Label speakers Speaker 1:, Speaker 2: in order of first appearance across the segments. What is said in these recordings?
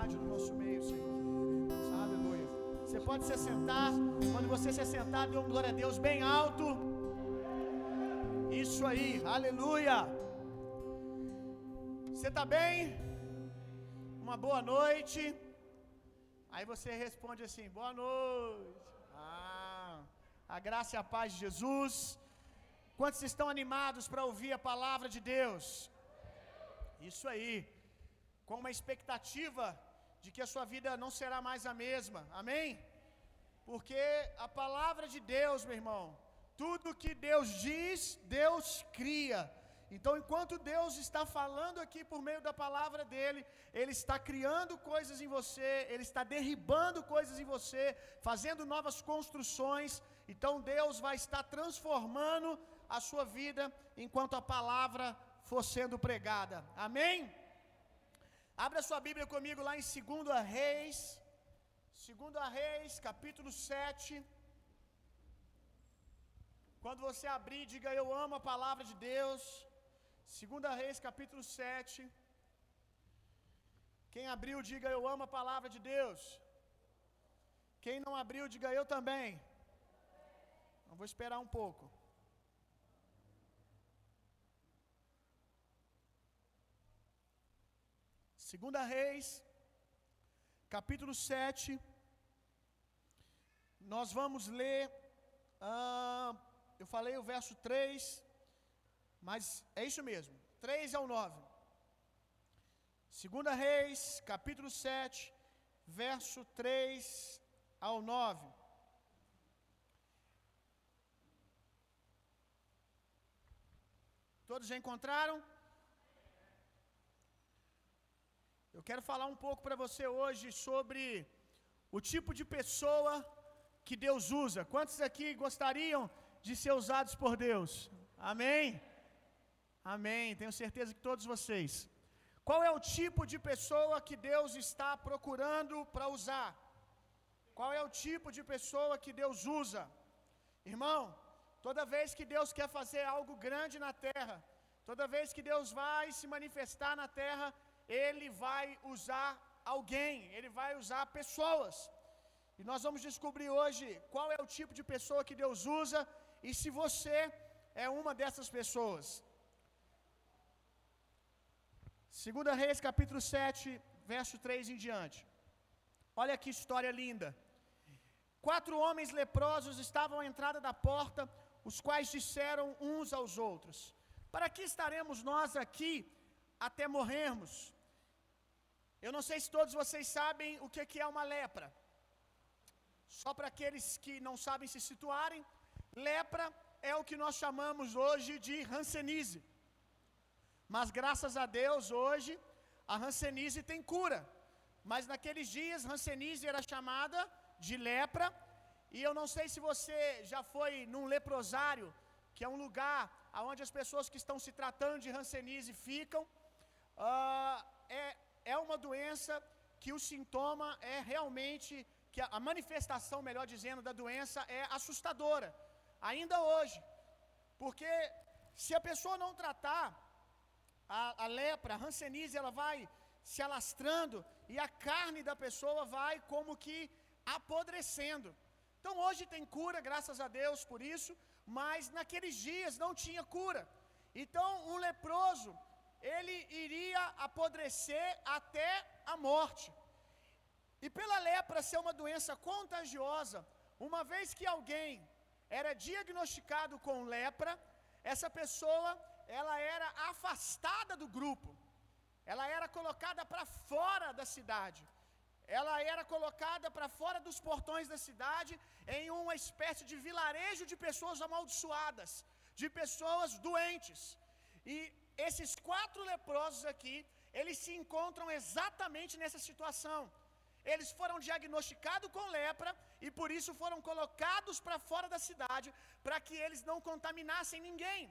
Speaker 1: vontade no nosso meio, Senhor. Aleluia. Você pode se sentar. Quando você se sentar, dê um glória a Deus bem alto. Isso aí, aleluia. Você está bem? Uma boa noite. Aí você responde assim: Boa noite. Ah, a graça e a paz de Jesus. Quantos estão animados para ouvir a palavra de Deus? Isso aí. Com uma expectativa de que a sua vida não será mais a mesma. Amém? Porque a palavra de Deus, meu irmão, tudo que Deus diz, Deus cria. Então, enquanto Deus está falando aqui por meio da palavra dele, ele está criando coisas em você, ele está derribando coisas em você, fazendo novas construções. Então, Deus vai estar transformando a sua vida enquanto a palavra for sendo pregada. Amém? Abra sua Bíblia comigo lá em 2 Reis, 2 Reis, capítulo 7. Quando você abrir, diga eu amo a palavra de Deus. 2 Reis, capítulo 7. Quem abriu, diga eu amo a palavra de Deus. Quem não abriu, diga eu também. Eu vou esperar um pouco. Segunda Reis, capítulo 7. Nós vamos ler. Uh, eu falei o verso 3, mas é isso mesmo. 3 ao 9. Segunda Reis, capítulo 7, verso 3 ao 9. Todos já encontraram? Eu quero falar um pouco para você hoje sobre o tipo de pessoa que Deus usa. Quantos aqui gostariam de ser usados por Deus? Amém? Amém. Tenho certeza que todos vocês. Qual é o tipo de pessoa que Deus está procurando para usar? Qual é o tipo de pessoa que Deus usa? Irmão, toda vez que Deus quer fazer algo grande na terra, toda vez que Deus vai se manifestar na terra, ele vai usar alguém, ele vai usar pessoas. E nós vamos descobrir hoje qual é o tipo de pessoa que Deus usa e se você é uma dessas pessoas. Segunda Reis, capítulo 7, verso 3 em diante. Olha que história linda. Quatro homens leprosos estavam à entrada da porta, os quais disseram uns aos outros: Para que estaremos nós aqui até morrermos? Eu não sei se todos vocês sabem o que é uma lepra. Só para aqueles que não sabem se situarem, lepra é o que nós chamamos hoje de hanseníase. Mas graças a Deus, hoje, a hanseníase tem cura. Mas naqueles dias, hanseníase era chamada de lepra. E eu não sei se você já foi num leprosário, que é um lugar onde as pessoas que estão se tratando de hanseníase ficam. Uh, é, é uma doença que o sintoma é realmente, que a manifestação, melhor dizendo, da doença é assustadora, ainda hoje. Porque se a pessoa não tratar a, a lepra, a hanseníase, ela vai se alastrando e a carne da pessoa vai como que apodrecendo. Então hoje tem cura, graças a Deus por isso, mas naqueles dias não tinha cura. Então um leproso, ele iria apodrecer até a morte. E pela lepra ser uma doença contagiosa, uma vez que alguém era diagnosticado com lepra, essa pessoa ela era afastada do grupo. Ela era colocada para fora da cidade. Ela era colocada para fora dos portões da cidade em uma espécie de vilarejo de pessoas amaldiçoadas, de pessoas doentes. E esses quatro leprosos aqui, eles se encontram exatamente nessa situação. Eles foram diagnosticados com lepra e por isso foram colocados para fora da cidade para que eles não contaminassem ninguém.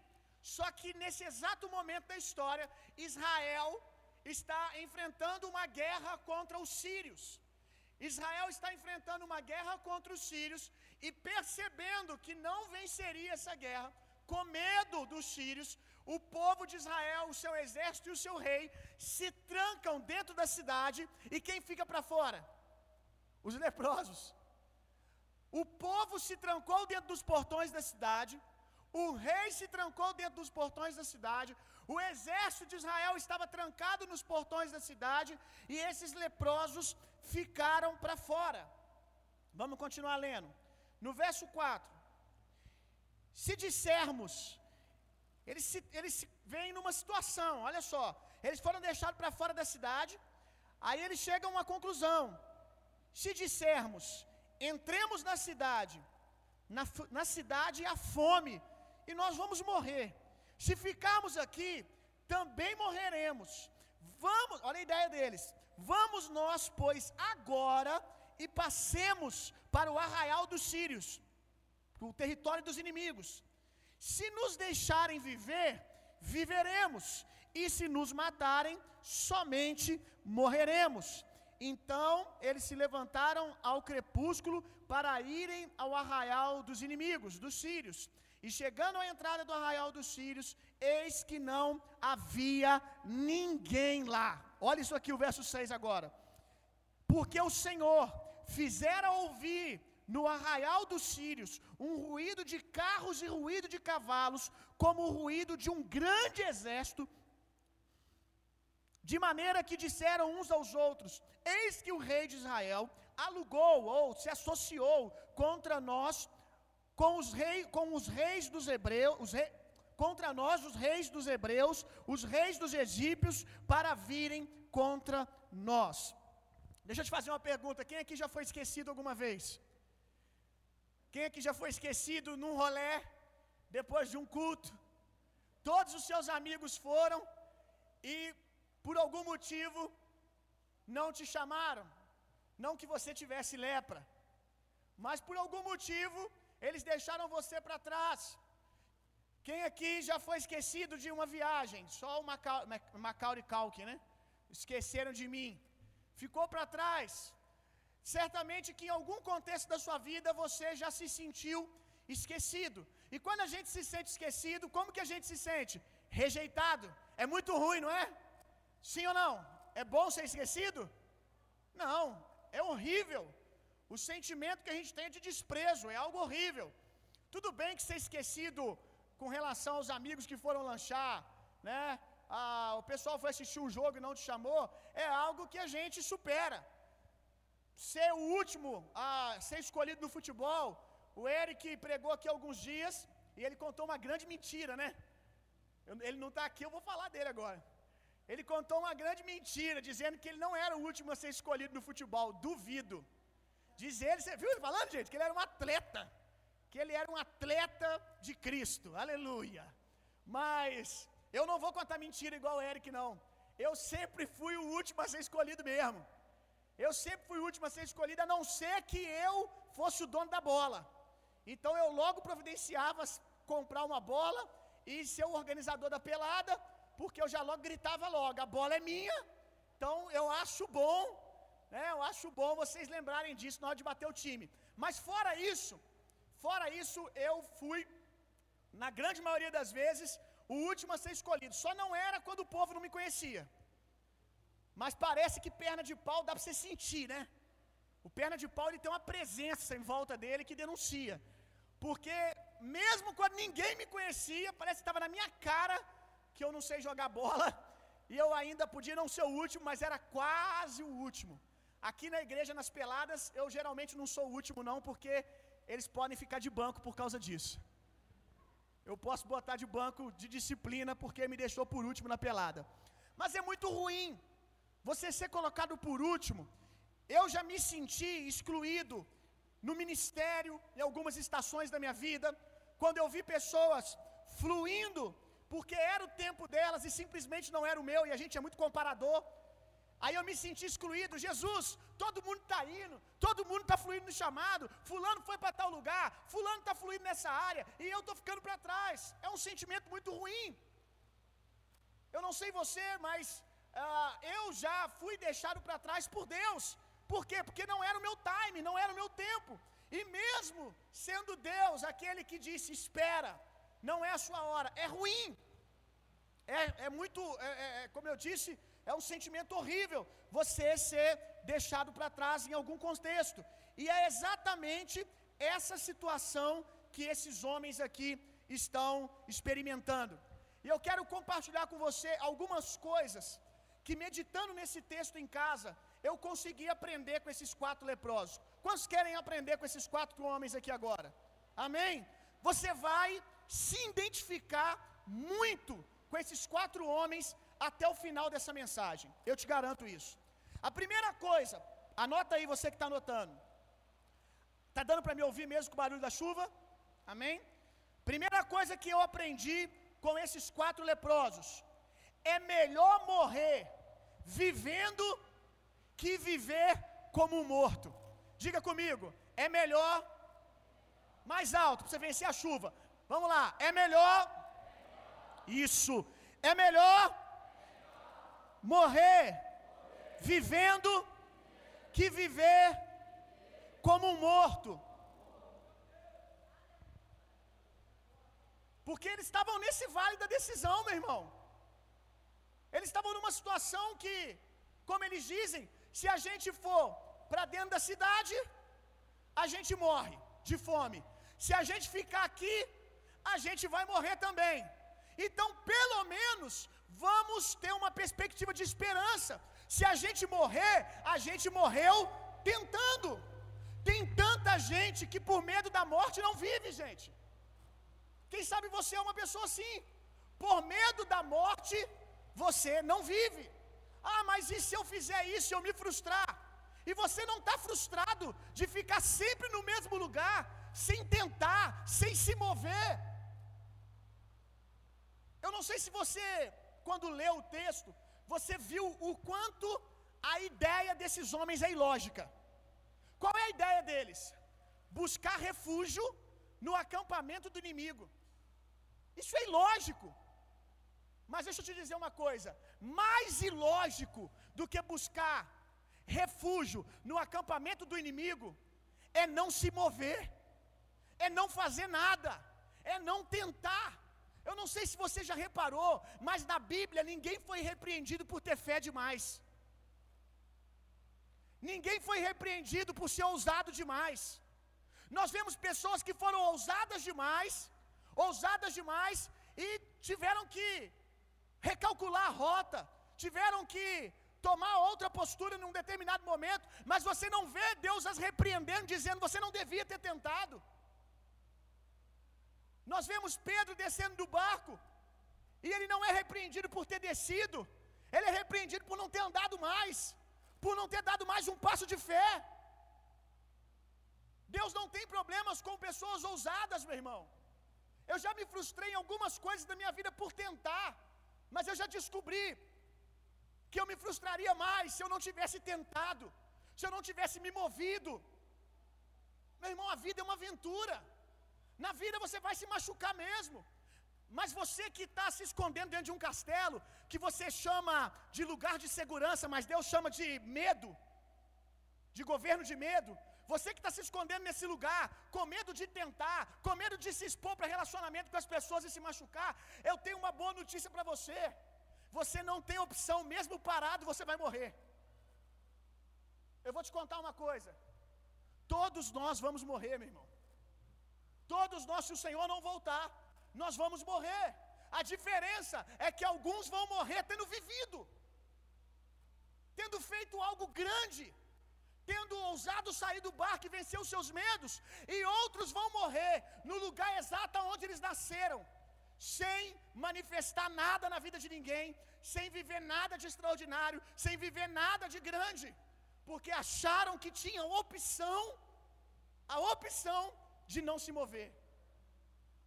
Speaker 1: Só que nesse exato momento da história, Israel está enfrentando uma guerra contra os sírios. Israel está enfrentando uma guerra contra os sírios e percebendo que não venceria essa guerra, com medo dos sírios, o povo de Israel, o seu exército e o seu rei se trancam dentro da cidade e quem fica para fora? Os leprosos. O povo se trancou dentro dos portões da cidade, o rei se trancou dentro dos portões da cidade, o exército de Israel estava trancado nos portões da cidade e esses leprosos ficaram para fora. Vamos continuar lendo. No verso 4: Se dissermos, eles se, eles se veem numa situação, olha só, eles foram deixados para fora da cidade, aí eles chegam a uma conclusão. Se dissermos, entremos na cidade, na, na cidade há fome, e nós vamos morrer. Se ficarmos aqui, também morreremos. Vamos, olha a ideia deles. Vamos nós, pois, agora e passemos para o arraial dos sírios, o território dos inimigos. Se nos deixarem viver, viveremos, e se nos matarem, somente morreremos. Então eles se levantaram ao crepúsculo para irem ao arraial dos inimigos, dos sírios. E chegando à entrada do arraial dos sírios, eis que não havia ninguém lá. Olha isso aqui, o verso 6 agora. Porque o Senhor fizera ouvir no arraial dos sírios um ruído de carros e ruído de cavalos, como o ruído de um grande exército, de maneira que disseram uns aos outros: Eis que o rei de Israel alugou ou se associou contra nós com os, rei, com os reis dos hebreus, rei, contra nós, os reis dos hebreus, os reis dos egípcios, para virem contra nós. Deixa eu te fazer uma pergunta: quem aqui já foi esquecido alguma vez? Quem aqui já foi esquecido num rolé, depois de um culto? Todos os seus amigos foram e, por algum motivo, não te chamaram. Não que você tivesse lepra, mas por algum motivo eles deixaram você para trás. Quem aqui já foi esquecido de uma viagem? Só o Macaulay Culkin, né? Esqueceram de mim. Ficou para trás. Certamente que em algum contexto da sua vida você já se sentiu esquecido. E quando a gente se sente esquecido, como que a gente se sente? Rejeitado. É muito ruim, não é? Sim ou não? É bom ser esquecido? Não, é horrível. O sentimento que a gente tem é de desprezo, é algo horrível. Tudo bem que ser esquecido com relação aos amigos que foram lanchar, né? Ah, o pessoal foi assistir um jogo e não te chamou, é algo que a gente supera. Ser o último a ser escolhido no futebol, o Eric pregou aqui alguns dias e ele contou uma grande mentira, né? Ele não está aqui, eu vou falar dele agora. Ele contou uma grande mentira, dizendo que ele não era o último a ser escolhido no futebol. Duvido. Diz ele, você viu ele falando, gente, que ele era um atleta. Que ele era um atleta de Cristo. Aleluia. Mas eu não vou contar mentira igual o Eric, não. Eu sempre fui o último a ser escolhido mesmo. Eu sempre fui o último a ser escolhido, a não ser que eu fosse o dono da bola. Então eu logo providenciava comprar uma bola e ser o organizador da pelada, porque eu já logo gritava logo: a bola é minha. Então eu acho bom né? Eu acho bom vocês lembrarem disso na hora de bater o time. Mas fora isso, fora isso, eu fui, na grande maioria das vezes, o último a ser escolhido. Só não era quando o povo não me conhecia. Mas parece que perna de pau dá para você sentir, né? O perna de pau ele tem uma presença em volta dele que denuncia. Porque mesmo quando ninguém me conhecia, parece que estava na minha cara que eu não sei jogar bola. E eu ainda podia não ser o último, mas era quase o último. Aqui na igreja, nas peladas, eu geralmente não sou o último, não, porque eles podem ficar de banco por causa disso. Eu posso botar de banco de disciplina porque me deixou por último na pelada. Mas é muito ruim você ser colocado por último. Eu já me senti excluído no ministério, em algumas estações da minha vida, quando eu vi pessoas fluindo, porque era o tempo delas e simplesmente não era o meu, e a gente é muito comparador. Aí eu me senti excluído. Jesus, todo mundo está indo, todo mundo está fluindo no chamado. Fulano foi para tal lugar, Fulano está fluindo nessa área, e eu estou ficando para trás. É um sentimento muito ruim. Eu não sei você, mas uh, eu já fui deixado para trás por Deus. Por quê? Porque não era o meu time, não era o meu tempo. E mesmo sendo Deus aquele que disse: espera, não é a sua hora, é ruim. é, é muito, é, é, é como eu disse, é um sentimento horrível você ser deixado para trás em algum contexto. E é exatamente essa situação que esses homens aqui estão experimentando. E eu quero compartilhar com você algumas coisas que, meditando nesse texto em casa, eu consegui aprender com esses quatro leprosos. Quantos querem aprender com esses quatro homens aqui agora? Amém? Você vai se identificar muito com esses quatro homens até o final dessa mensagem. Eu te garanto isso. A primeira coisa, anota aí você que está anotando. Está dando para me ouvir mesmo com o barulho da chuva? Amém? Primeira coisa que eu aprendi com esses quatro leprosos: é melhor morrer vivendo que viver como um morto. Diga comigo, é melhor. Mais alto, para você vencer a chuva. Vamos lá, é melhor. Isso, é melhor morrer vivendo que viver como um morto. Porque eles estavam nesse vale da decisão, meu irmão. Eles estavam numa situação que, como eles dizem, se a gente for para dentro da cidade, a gente morre de fome. Se a gente ficar aqui, a gente vai morrer também. Então, pelo menos, vamos ter uma perspectiva de esperança. Se a gente morrer, a gente morreu tentando. Tem tanta gente que por medo da morte não vive, gente. Quem sabe você é uma pessoa assim. Por medo da morte, você não vive. Ah, mas e se eu fizer isso, eu me frustrar? E você não está frustrado de ficar sempre no mesmo lugar, sem tentar, sem se mover. Eu não sei se você, quando leu o texto, você viu o quanto a ideia desses homens é ilógica. Qual é a ideia deles? Buscar refúgio no acampamento do inimigo. Isso é ilógico. Mas deixa eu te dizer uma coisa: mais ilógico do que buscar refúgio no acampamento do inimigo é não se mover, é não fazer nada, é não tentar. Eu não sei se você já reparou, mas na Bíblia ninguém foi repreendido por ter fé demais. Ninguém foi repreendido por ser ousado demais. Nós vemos pessoas que foram ousadas demais, ousadas demais e tiveram que recalcular a rota, tiveram que tomar outra postura num determinado momento, mas você não vê Deus as repreendendo, dizendo você não devia ter tentado. Nós vemos Pedro descendo do barco, e ele não é repreendido por ter descido, ele é repreendido por não ter andado mais, por não ter dado mais um passo de fé. Deus não tem problemas com pessoas ousadas, meu irmão. Eu já me frustrei em algumas coisas da minha vida por tentar, mas eu já descobri que eu me frustraria mais se eu não tivesse tentado, se eu não tivesse me movido. Meu irmão, a vida é uma aventura. Na vida você vai se machucar mesmo. Mas você que está se escondendo dentro de um castelo, que você chama de lugar de segurança, mas Deus chama de medo, de governo de medo. Você que está se escondendo nesse lugar, com medo de tentar, com medo de se expor para relacionamento com as pessoas e se machucar, eu tenho uma boa notícia para você. Você não tem opção, mesmo parado, você vai morrer. Eu vou te contar uma coisa. Todos nós vamos morrer, meu irmão. Todos nós, se o Senhor não voltar, nós vamos morrer. A diferença é que alguns vão morrer tendo vivido, tendo feito algo grande, tendo ousado sair do barco e vencer os seus medos, e outros vão morrer no lugar exato onde eles nasceram, sem manifestar nada na vida de ninguém, sem viver nada de extraordinário, sem viver nada de grande, porque acharam que tinham opção, a opção de não se mover.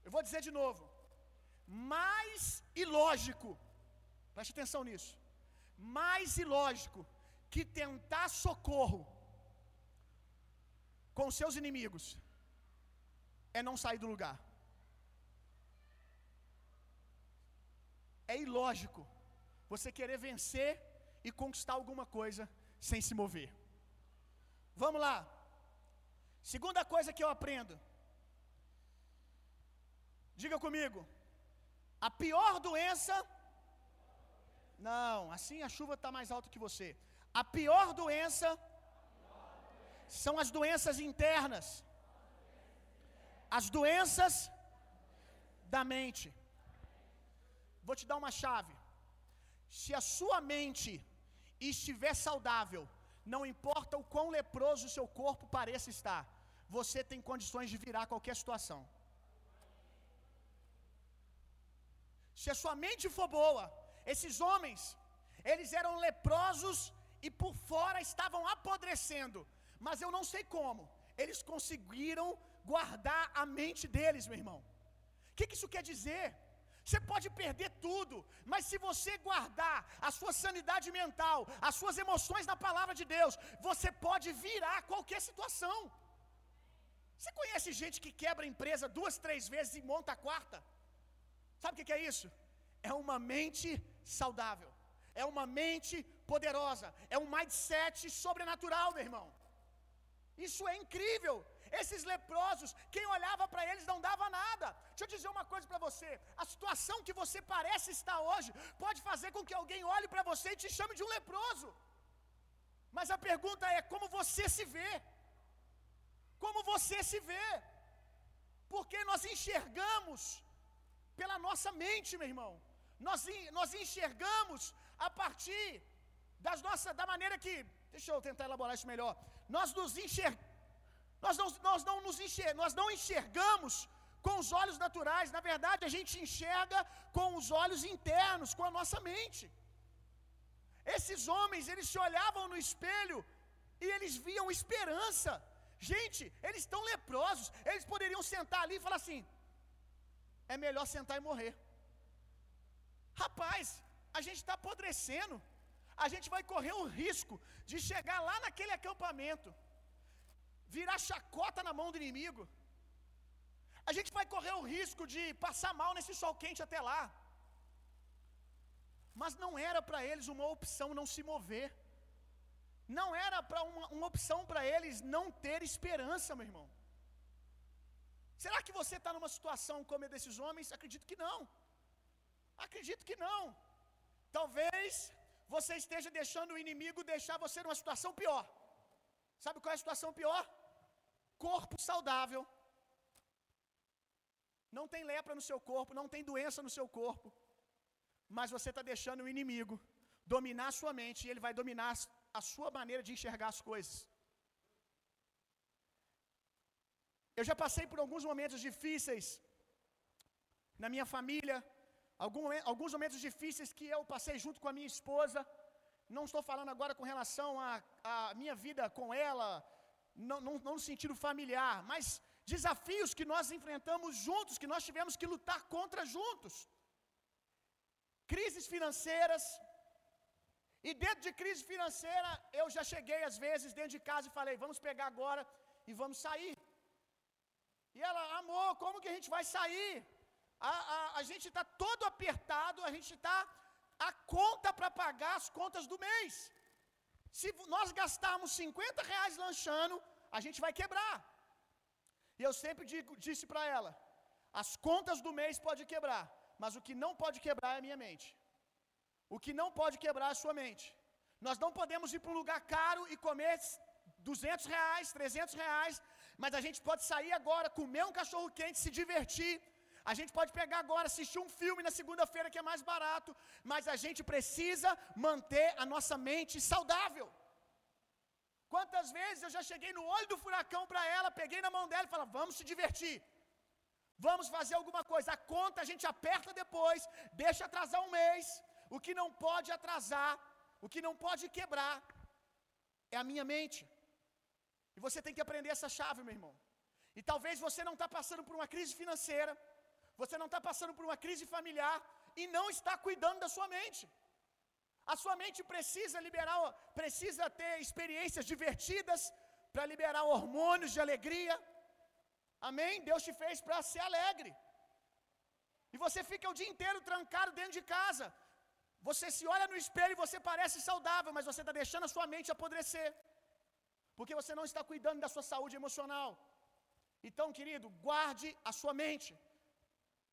Speaker 1: Eu vou dizer de novo, mais ilógico, preste atenção nisso, mais ilógico que tentar socorro com seus inimigos é não sair do lugar. É ilógico você querer vencer e conquistar alguma coisa sem se mover. Vamos lá. Segunda coisa que eu aprendo. Diga comigo. A pior doença Não, assim a chuva está mais alta que você. A pior doença são as doenças internas, as doenças da mente. Vou te dar uma chave. Se a sua mente estiver saudável, não importa o quão leproso o seu corpo pareça estar, você tem condições de virar qualquer situação. Se a sua mente for boa, esses homens, eles eram leprosos e por fora estavam apodrecendo, mas eu não sei como, eles conseguiram guardar a mente deles, meu irmão. O que, que isso quer dizer? Você pode perder tudo, mas se você guardar a sua sanidade mental, as suas emoções na palavra de Deus, você pode virar qualquer situação. Você conhece gente que quebra a empresa duas, três vezes e monta a quarta? Sabe o que é isso? É uma mente saudável, é uma mente poderosa, é um mindset sobrenatural, meu irmão. Isso é incrível. Esses leprosos, quem olhava para eles não dava nada. Deixa eu dizer uma coisa para você: a situação que você parece estar hoje pode fazer com que alguém olhe para você e te chame de um leproso. Mas a pergunta é: como você se vê? Como você se vê? Porque nós enxergamos pela nossa mente, meu irmão. Nós, nós enxergamos a partir das nossas, da maneira que, deixa eu tentar elaborar isso melhor. Nós nos enxergamos nós não, nós não nos enxer, nós não enxergamos com os olhos naturais, na verdade a gente enxerga com os olhos internos, com a nossa mente. Esses homens, eles se olhavam no espelho e eles viam esperança. Gente, eles estão leprosos, eles poderiam sentar ali e falar assim: é melhor sentar e morrer. Rapaz, a gente está apodrecendo, a gente vai correr o risco de chegar lá naquele acampamento virar chacota na mão do inimigo. A gente vai correr o risco de passar mal nesse sol quente até lá. Mas não era para eles uma opção não se mover. Não era para uma, uma opção para eles não ter esperança, meu irmão. Será que você está numa situação como a desses homens? Acredito que não. Acredito que não. Talvez você esteja deixando o inimigo deixar você numa situação pior. Sabe qual é a situação pior? corpo saudável, não tem lepra no seu corpo, não tem doença no seu corpo, mas você está deixando o inimigo dominar a sua mente e ele vai dominar a sua maneira de enxergar as coisas. Eu já passei por alguns momentos difíceis na minha família, alguns momentos difíceis que eu passei junto com a minha esposa. Não estou falando agora com relação à minha vida com ela, não, não, não no sentido familiar, mas desafios que nós enfrentamos juntos, que nós tivemos que lutar contra juntos. Crises financeiras. E dentro de crise financeira, eu já cheguei às vezes dentro de casa e falei: vamos pegar agora e vamos sair. E ela, amor, como que a gente vai sair? A, a, a gente está todo apertado, a gente está a conta para pagar as contas do mês. Se nós gastarmos 50 reais lanchando, a gente vai quebrar. E eu sempre digo, disse para ela: as contas do mês pode quebrar, mas o que não pode quebrar é a minha mente. O que não pode quebrar é a sua mente. Nós não podemos ir para um lugar caro e comer 200 reais, 300 reais, mas a gente pode sair agora, comer um cachorro quente, se divertir, a gente pode pegar agora, assistir um filme na segunda-feira que é mais barato, mas a gente precisa manter a nossa mente saudável. Quantas vezes eu já cheguei no olho do furacão para ela, peguei na mão dela e falei: vamos se divertir, vamos fazer alguma coisa. A conta a gente aperta depois, deixa atrasar um mês. O que não pode atrasar, o que não pode quebrar, é a minha mente. E você tem que aprender essa chave, meu irmão. E talvez você não está passando por uma crise financeira, você não está passando por uma crise familiar e não está cuidando da sua mente. A sua mente precisa liberar, precisa ter experiências divertidas para liberar hormônios de alegria. Amém? Deus te fez para ser alegre. E você fica o dia inteiro trancado dentro de casa. Você se olha no espelho e você parece saudável, mas você está deixando a sua mente apodrecer. Porque você não está cuidando da sua saúde emocional. Então, querido, guarde a sua mente.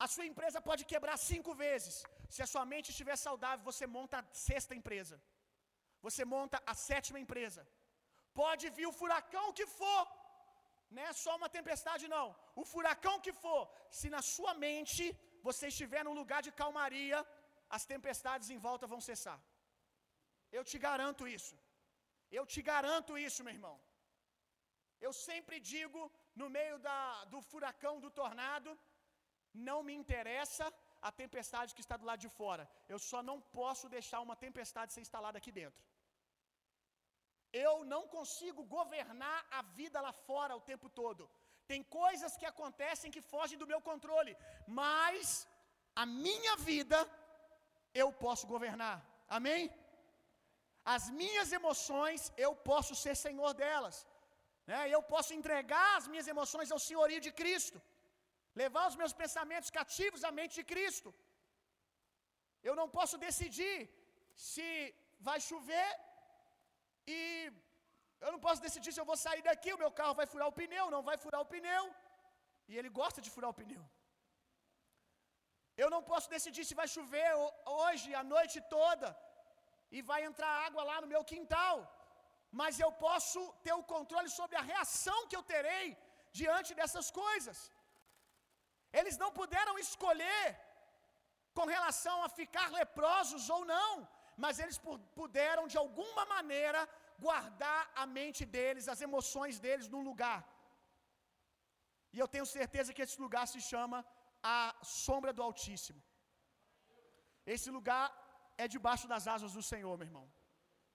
Speaker 1: A sua empresa pode quebrar cinco vezes. Se a sua mente estiver saudável, você monta a sexta empresa. Você monta a sétima empresa. Pode vir o furacão que for. Não é só uma tempestade, não. O furacão que for. Se na sua mente você estiver num lugar de calmaria, as tempestades em volta vão cessar. Eu te garanto isso. Eu te garanto isso, meu irmão. Eu sempre digo, no meio da, do furacão, do tornado, não me interessa a tempestade que está do lado de fora. Eu só não posso deixar uma tempestade ser instalada aqui dentro. Eu não consigo governar a vida lá fora o tempo todo. Tem coisas que acontecem que fogem do meu controle, mas a minha vida eu posso governar. Amém? As minhas emoções eu posso ser senhor delas. Né? Eu posso entregar as minhas emoções ao senhorio de Cristo. Levar os meus pensamentos cativos à mente de Cristo. Eu não posso decidir se vai chover e eu não posso decidir se eu vou sair daqui, o meu carro vai furar o pneu, não vai furar o pneu. E ele gosta de furar o pneu. Eu não posso decidir se vai chover hoje, a noite toda, e vai entrar água lá no meu quintal. Mas eu posso ter o controle sobre a reação que eu terei diante dessas coisas. Eles não puderam escolher com relação a ficar leprosos ou não, mas eles puderam de alguma maneira guardar a mente deles, as emoções deles num lugar. E eu tenho certeza que esse lugar se chama a sombra do Altíssimo. Esse lugar é debaixo das asas do Senhor, meu irmão.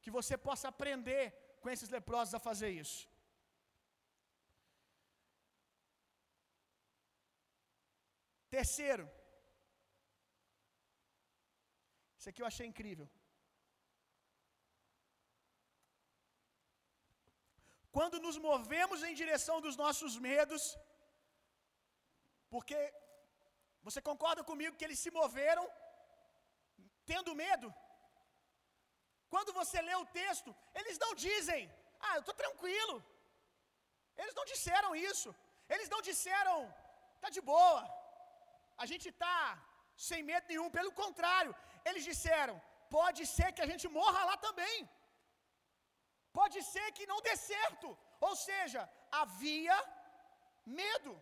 Speaker 1: Que você possa aprender com esses leprosos a fazer isso. Terceiro, isso aqui eu achei incrível. Quando nos movemos em direção dos nossos medos, porque você concorda comigo que eles se moveram tendo medo? Quando você lê o texto, eles não dizem, ah, eu estou tranquilo. Eles não disseram isso. Eles não disseram, tá de boa. A gente está sem medo nenhum. Pelo contrário, eles disseram, pode ser que a gente morra lá também. Pode ser que não dê certo. Ou seja, havia medo.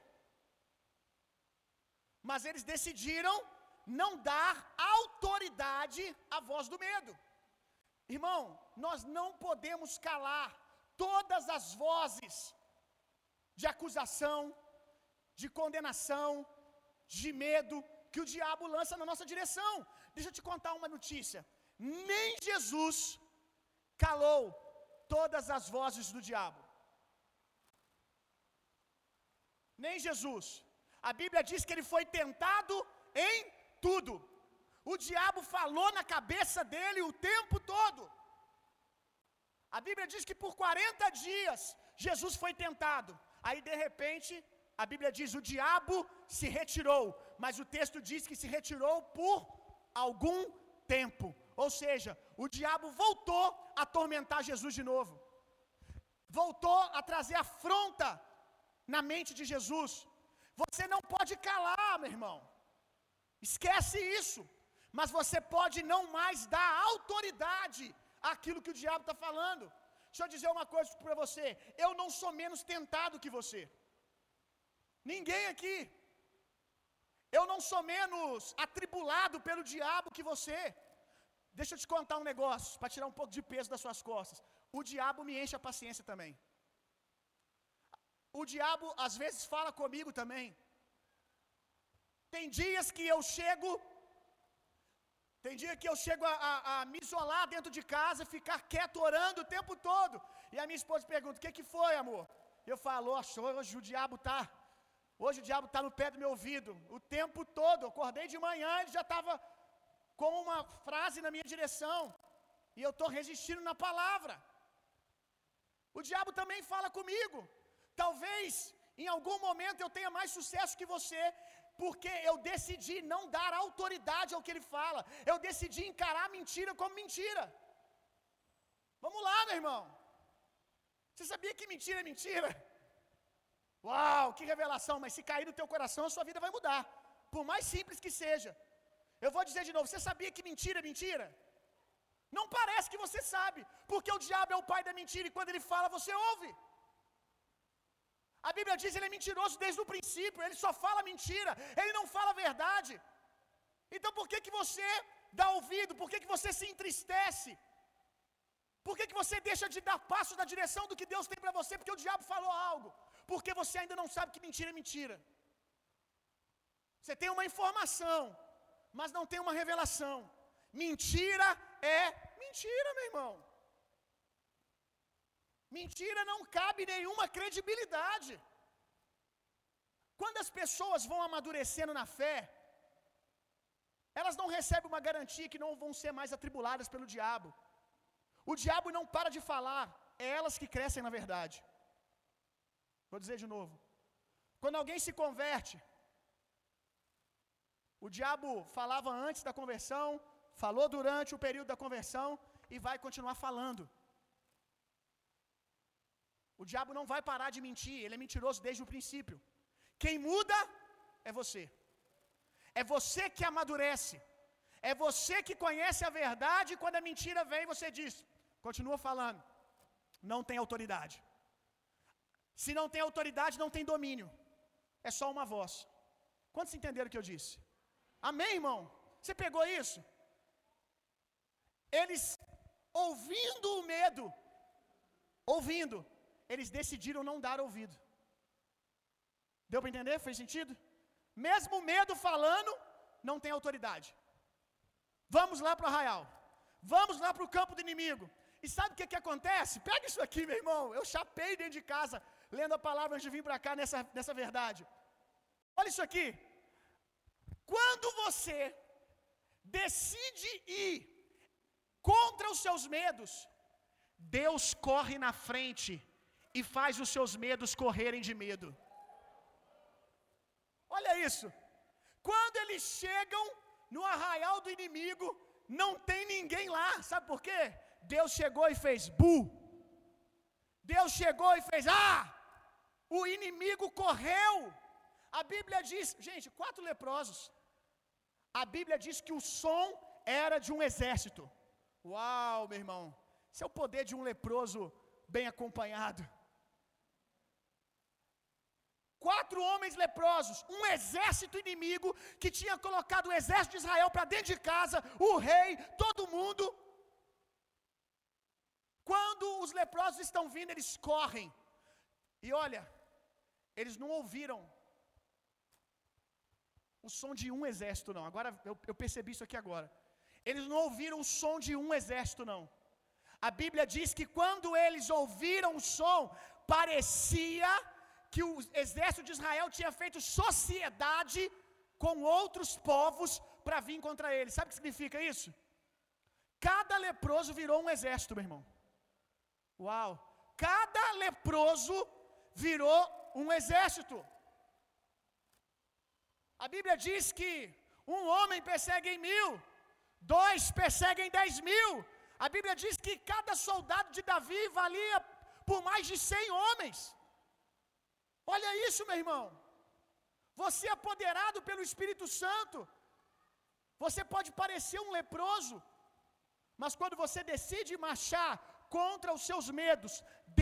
Speaker 1: Mas eles decidiram não dar autoridade à voz do medo. Irmão, nós não podemos calar todas as vozes de acusação, de condenação, de medo que o diabo lança na nossa direção. Deixa eu te contar uma notícia. Nem Jesus calou todas as vozes do diabo. Nem Jesus. A Bíblia diz que ele foi tentado em tudo. O diabo falou na cabeça dele o tempo todo. A Bíblia diz que por 40 dias Jesus foi tentado. Aí de repente, a Bíblia diz: o diabo se retirou. Mas o texto diz que se retirou por algum tempo. Ou seja, o diabo voltou a atormentar Jesus de novo. Voltou a trazer afronta na mente de Jesus. Você não pode calar, meu irmão. Esquece isso. Mas você pode não mais dar autoridade àquilo que o diabo está falando. Deixa eu dizer uma coisa para você: eu não sou menos tentado que você. Ninguém aqui. Eu não sou menos atribulado pelo diabo que você. Deixa eu te contar um negócio, para tirar um pouco de peso das suas costas. O diabo me enche a paciência também. O diabo às vezes fala comigo também. Tem dias que eu chego, tem dia que eu chego a, a, a, me isolar dentro de casa, ficar quieto orando o tempo todo. E a minha esposa pergunta: O que, que foi, amor? Eu falo: Hoje o diabo tá. Hoje o diabo está no pé do meu ouvido. O tempo todo. Eu acordei de manhã, ele já estava com uma frase na minha direção. E eu estou resistindo na palavra. O diabo também fala comigo. Talvez em algum momento eu tenha mais sucesso que você, porque eu decidi não dar autoridade ao que ele fala. Eu decidi encarar a mentira como mentira. Vamos lá, meu irmão. Você sabia que mentira é mentira? Uau, que revelação! Mas se cair no teu coração, a sua vida vai mudar. por mais simples que seja. Eu vou dizer de novo: você sabia que mentira é mentira? Não parece que você sabe, porque o diabo é o pai da mentira e quando ele fala, você ouve. A Bíblia diz que ele é mentiroso desde o princípio, ele só fala mentira, ele não fala a verdade. Então por que, que você dá ouvido? Por que, que você se entristece? Por que, que você deixa de dar passo na direção do que Deus tem para você? Porque o diabo falou algo. Porque você ainda não sabe que mentira é mentira. Você tem uma informação, mas não tem uma revelação. Mentira é mentira, meu irmão. Mentira não cabe nenhuma credibilidade. Quando as pessoas vão amadurecendo na fé, elas não recebem uma garantia que não vão ser mais atribuladas pelo diabo. O diabo não para de falar, é elas que crescem na verdade. Vou dizer de novo. Quando alguém se converte, o diabo falava antes da conversão, falou durante o período da conversão e vai continuar falando. O diabo não vai parar de mentir, ele é mentiroso desde o princípio. Quem muda é você. É você que amadurece. É você que conhece a verdade e quando a mentira vem, você diz: continua falando. Não tem autoridade. Se não tem autoridade, não tem domínio. É só uma voz. Quantos entenderam o que eu disse? Amém, irmão? Você pegou isso? Eles, ouvindo o medo, ouvindo, eles decidiram não dar ouvido. Deu para entender? Fez sentido? Mesmo o medo falando, não tem autoridade. Vamos lá para o arraial. Vamos lá para o campo do inimigo. E sabe o que, que acontece? Pega isso aqui, meu irmão. Eu chapei dentro de casa, lendo a palavra antes de vir para cá nessa, nessa verdade. Olha isso aqui. Quando você decide ir contra os seus medos, Deus corre na frente e faz os seus medos correrem de medo. Olha isso. Quando eles chegam no arraial do inimigo, não tem ninguém lá. Sabe por quê? Deus chegou e fez bu. Deus chegou e fez ah! O inimigo correu. A Bíblia diz, gente, quatro leprosos. A Bíblia diz que o som era de um exército. Uau, meu irmão. Esse é o poder de um leproso bem acompanhado quatro homens leprosos, um exército inimigo que tinha colocado o exército de Israel para dentro de casa, o rei, todo mundo. Quando os leprosos estão vindo, eles correm. E olha, eles não ouviram o som de um exército, não. Agora eu, eu percebi isso aqui agora. Eles não ouviram o som de um exército, não. A Bíblia diz que quando eles ouviram o som, parecia que o exército de Israel tinha feito sociedade com outros povos para vir contra ele. Sabe o que significa isso? Cada leproso virou um exército, meu irmão. Uau! Cada leproso virou um exército. A Bíblia diz que um homem persegue mil, dois perseguem dez mil. A Bíblia diz que cada soldado de Davi valia por mais de cem homens. Olha isso, meu irmão. Você é apoderado pelo Espírito Santo. Você pode parecer um leproso, mas quando você decide marchar contra os seus medos,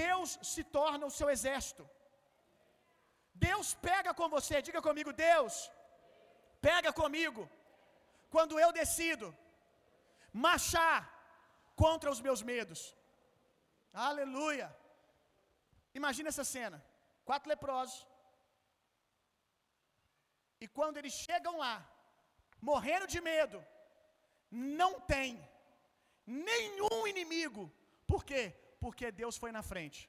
Speaker 1: Deus se torna o seu exército. Deus pega com você, diga comigo, Deus, pega comigo, quando eu decido marchar contra os meus medos. Aleluia. Imagina essa cena quatro leprosos. E quando eles chegam lá, morrendo de medo, não tem nenhum inimigo. Por quê? Porque Deus foi na frente.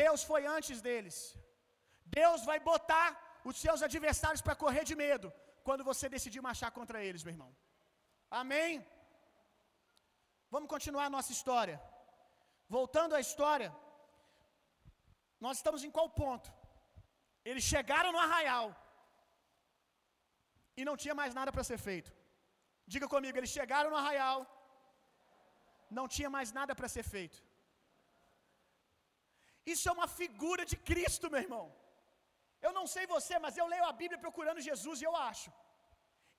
Speaker 1: Deus foi antes deles. Deus vai botar os seus adversários para correr de medo quando você decidir marchar contra eles, meu irmão. Amém? Vamos continuar a nossa história. Voltando à história, nós estamos em qual ponto? Eles chegaram no arraial e não tinha mais nada para ser feito. Diga comigo, eles chegaram no arraial, não tinha mais nada para ser feito. Isso é uma figura de Cristo, meu irmão. Eu não sei você, mas eu leio a Bíblia procurando Jesus e eu acho.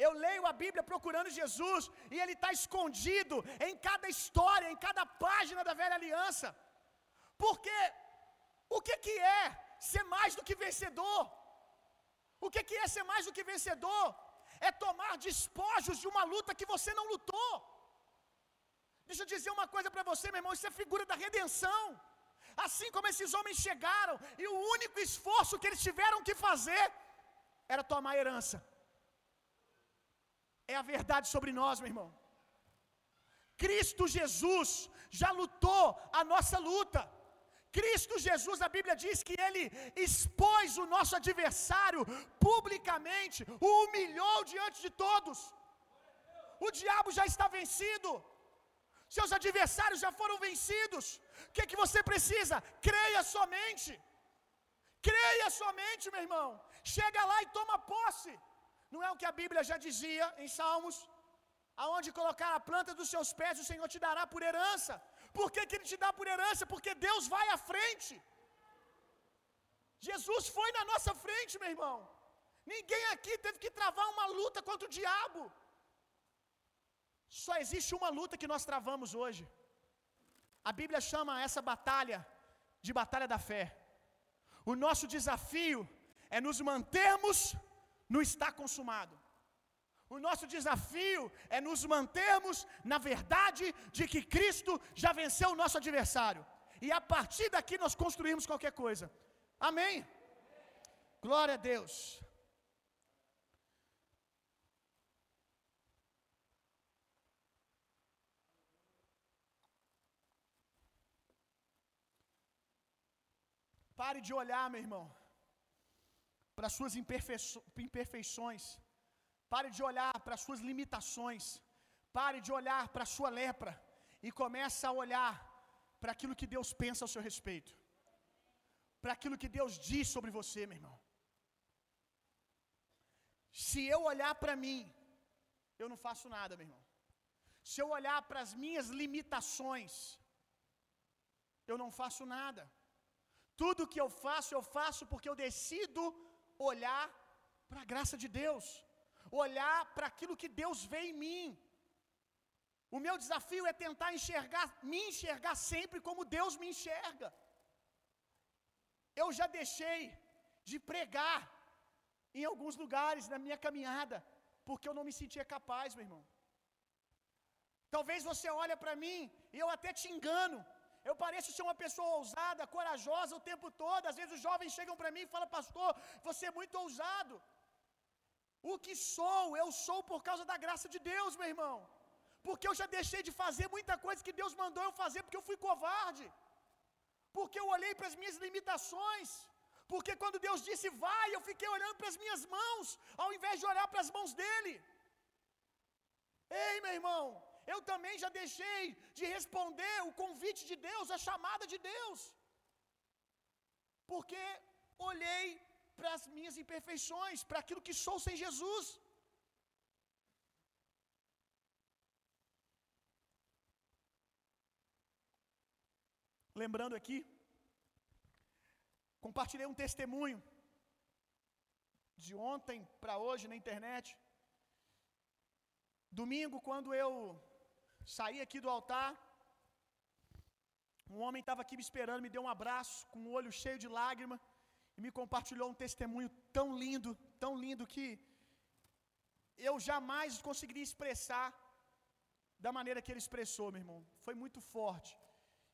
Speaker 1: Eu leio a Bíblia procurando Jesus e ele está escondido em cada história, em cada página da velha aliança. Porque o que, que é ser mais do que vencedor? O que, que é ser mais do que vencedor? É tomar despojos de uma luta que você não lutou. Deixa eu dizer uma coisa para você, meu irmão: isso é figura da redenção. Assim como esses homens chegaram, e o único esforço que eles tiveram que fazer era tomar a herança. É a verdade sobre nós, meu irmão. Cristo Jesus já lutou a nossa luta. Cristo Jesus, a Bíblia diz que ele expôs o nosso adversário publicamente, o humilhou diante de todos. O diabo já está vencido. Seus adversários já foram vencidos. O que, é que você precisa? Creia somente. Creia somente, meu irmão. Chega lá e toma posse. Não é o que a Bíblia já dizia em Salmos? Aonde colocar a planta dos seus pés, o Senhor te dará por herança. Por que, que Ele te dá por herança? Porque Deus vai à frente. Jesus foi na nossa frente, meu irmão. Ninguém aqui teve que travar uma luta contra o diabo. Só existe uma luta que nós travamos hoje. A Bíblia chama essa batalha de batalha da fé. O nosso desafio é nos mantermos no está consumado. O nosso desafio é nos mantermos na verdade de que Cristo já venceu o nosso adversário. E a partir daqui nós construímos qualquer coisa. Amém? Glória a Deus. Pare de olhar, meu irmão, para suas imperfeições. Pare de olhar para suas limitações. Pare de olhar para sua lepra e comece a olhar para aquilo que Deus pensa ao seu respeito. Para aquilo que Deus diz sobre você, meu irmão. Se eu olhar para mim, eu não faço nada, meu irmão. Se eu olhar para as minhas limitações, eu não faço nada. Tudo que eu faço, eu faço porque eu decido olhar para a graça de Deus, olhar para aquilo que Deus vê em mim. O meu desafio é tentar enxergar, me enxergar sempre como Deus me enxerga. Eu já deixei de pregar em alguns lugares na minha caminhada, porque eu não me sentia capaz, meu irmão. Talvez você olhe para mim e eu até te engano, eu pareço ser uma pessoa ousada, corajosa o tempo todo. Às vezes os jovens chegam para mim e falam, pastor, você é muito ousado. O que sou, eu sou por causa da graça de Deus, meu irmão. Porque eu já deixei de fazer muita coisa que Deus mandou eu fazer porque eu fui covarde. Porque eu olhei para as minhas limitações. Porque quando Deus disse vai, eu fiquei olhando para as minhas mãos, ao invés de olhar para as mãos dele. Ei, meu irmão, eu também já deixei de responder o convite de Deus, a chamada de Deus, porque olhei para as minhas imperfeições, para aquilo que sou sem Jesus. Lembrando aqui, compartilhei um testemunho de ontem para hoje na internet. Domingo, quando eu Saí aqui do altar. Um homem estava aqui me esperando, me deu um abraço, com o um olho cheio de lágrima, e me compartilhou um testemunho tão lindo, tão lindo que eu jamais conseguiria expressar da maneira que ele expressou, meu irmão. Foi muito forte.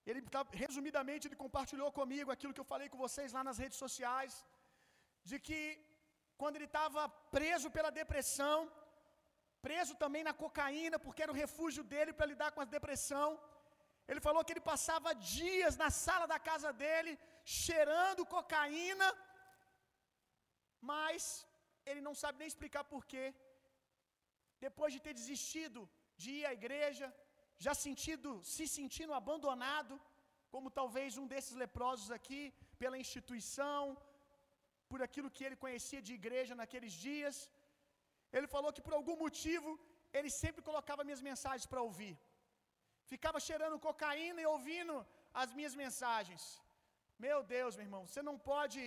Speaker 1: Ele, tá, resumidamente, ele compartilhou comigo aquilo que eu falei com vocês lá nas redes sociais, de que quando ele estava preso pela depressão, preso também na cocaína, porque era o refúgio dele para lidar com a depressão. Ele falou que ele passava dias na sala da casa dele, cheirando cocaína, mas ele não sabe nem explicar porquê. Depois de ter desistido de ir à igreja, já sentido, se sentindo abandonado, como talvez um desses leprosos aqui, pela instituição, por aquilo que ele conhecia de igreja naqueles dias, ele falou que por algum motivo ele sempre colocava minhas mensagens para ouvir. Ficava cheirando cocaína e ouvindo as minhas mensagens. Meu Deus, meu irmão, você não pode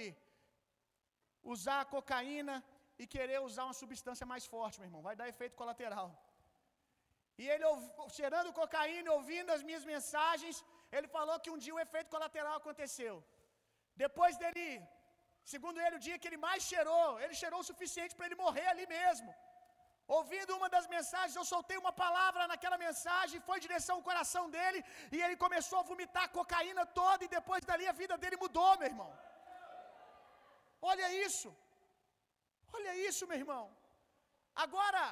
Speaker 1: usar cocaína e querer usar uma substância mais forte, meu irmão. Vai dar efeito colateral. E ele, cheirando cocaína, ouvindo as minhas mensagens, ele falou que um dia o efeito colateral aconteceu. Depois dele, segundo ele, o dia que ele mais cheirou, ele cheirou o suficiente para ele morrer ali mesmo. Ouvindo uma das mensagens, eu soltei uma palavra naquela mensagem, foi em direção ao coração dele, e ele começou a vomitar a cocaína toda, e depois dali a vida dele mudou, meu irmão. Olha isso, olha isso, meu irmão. Agora,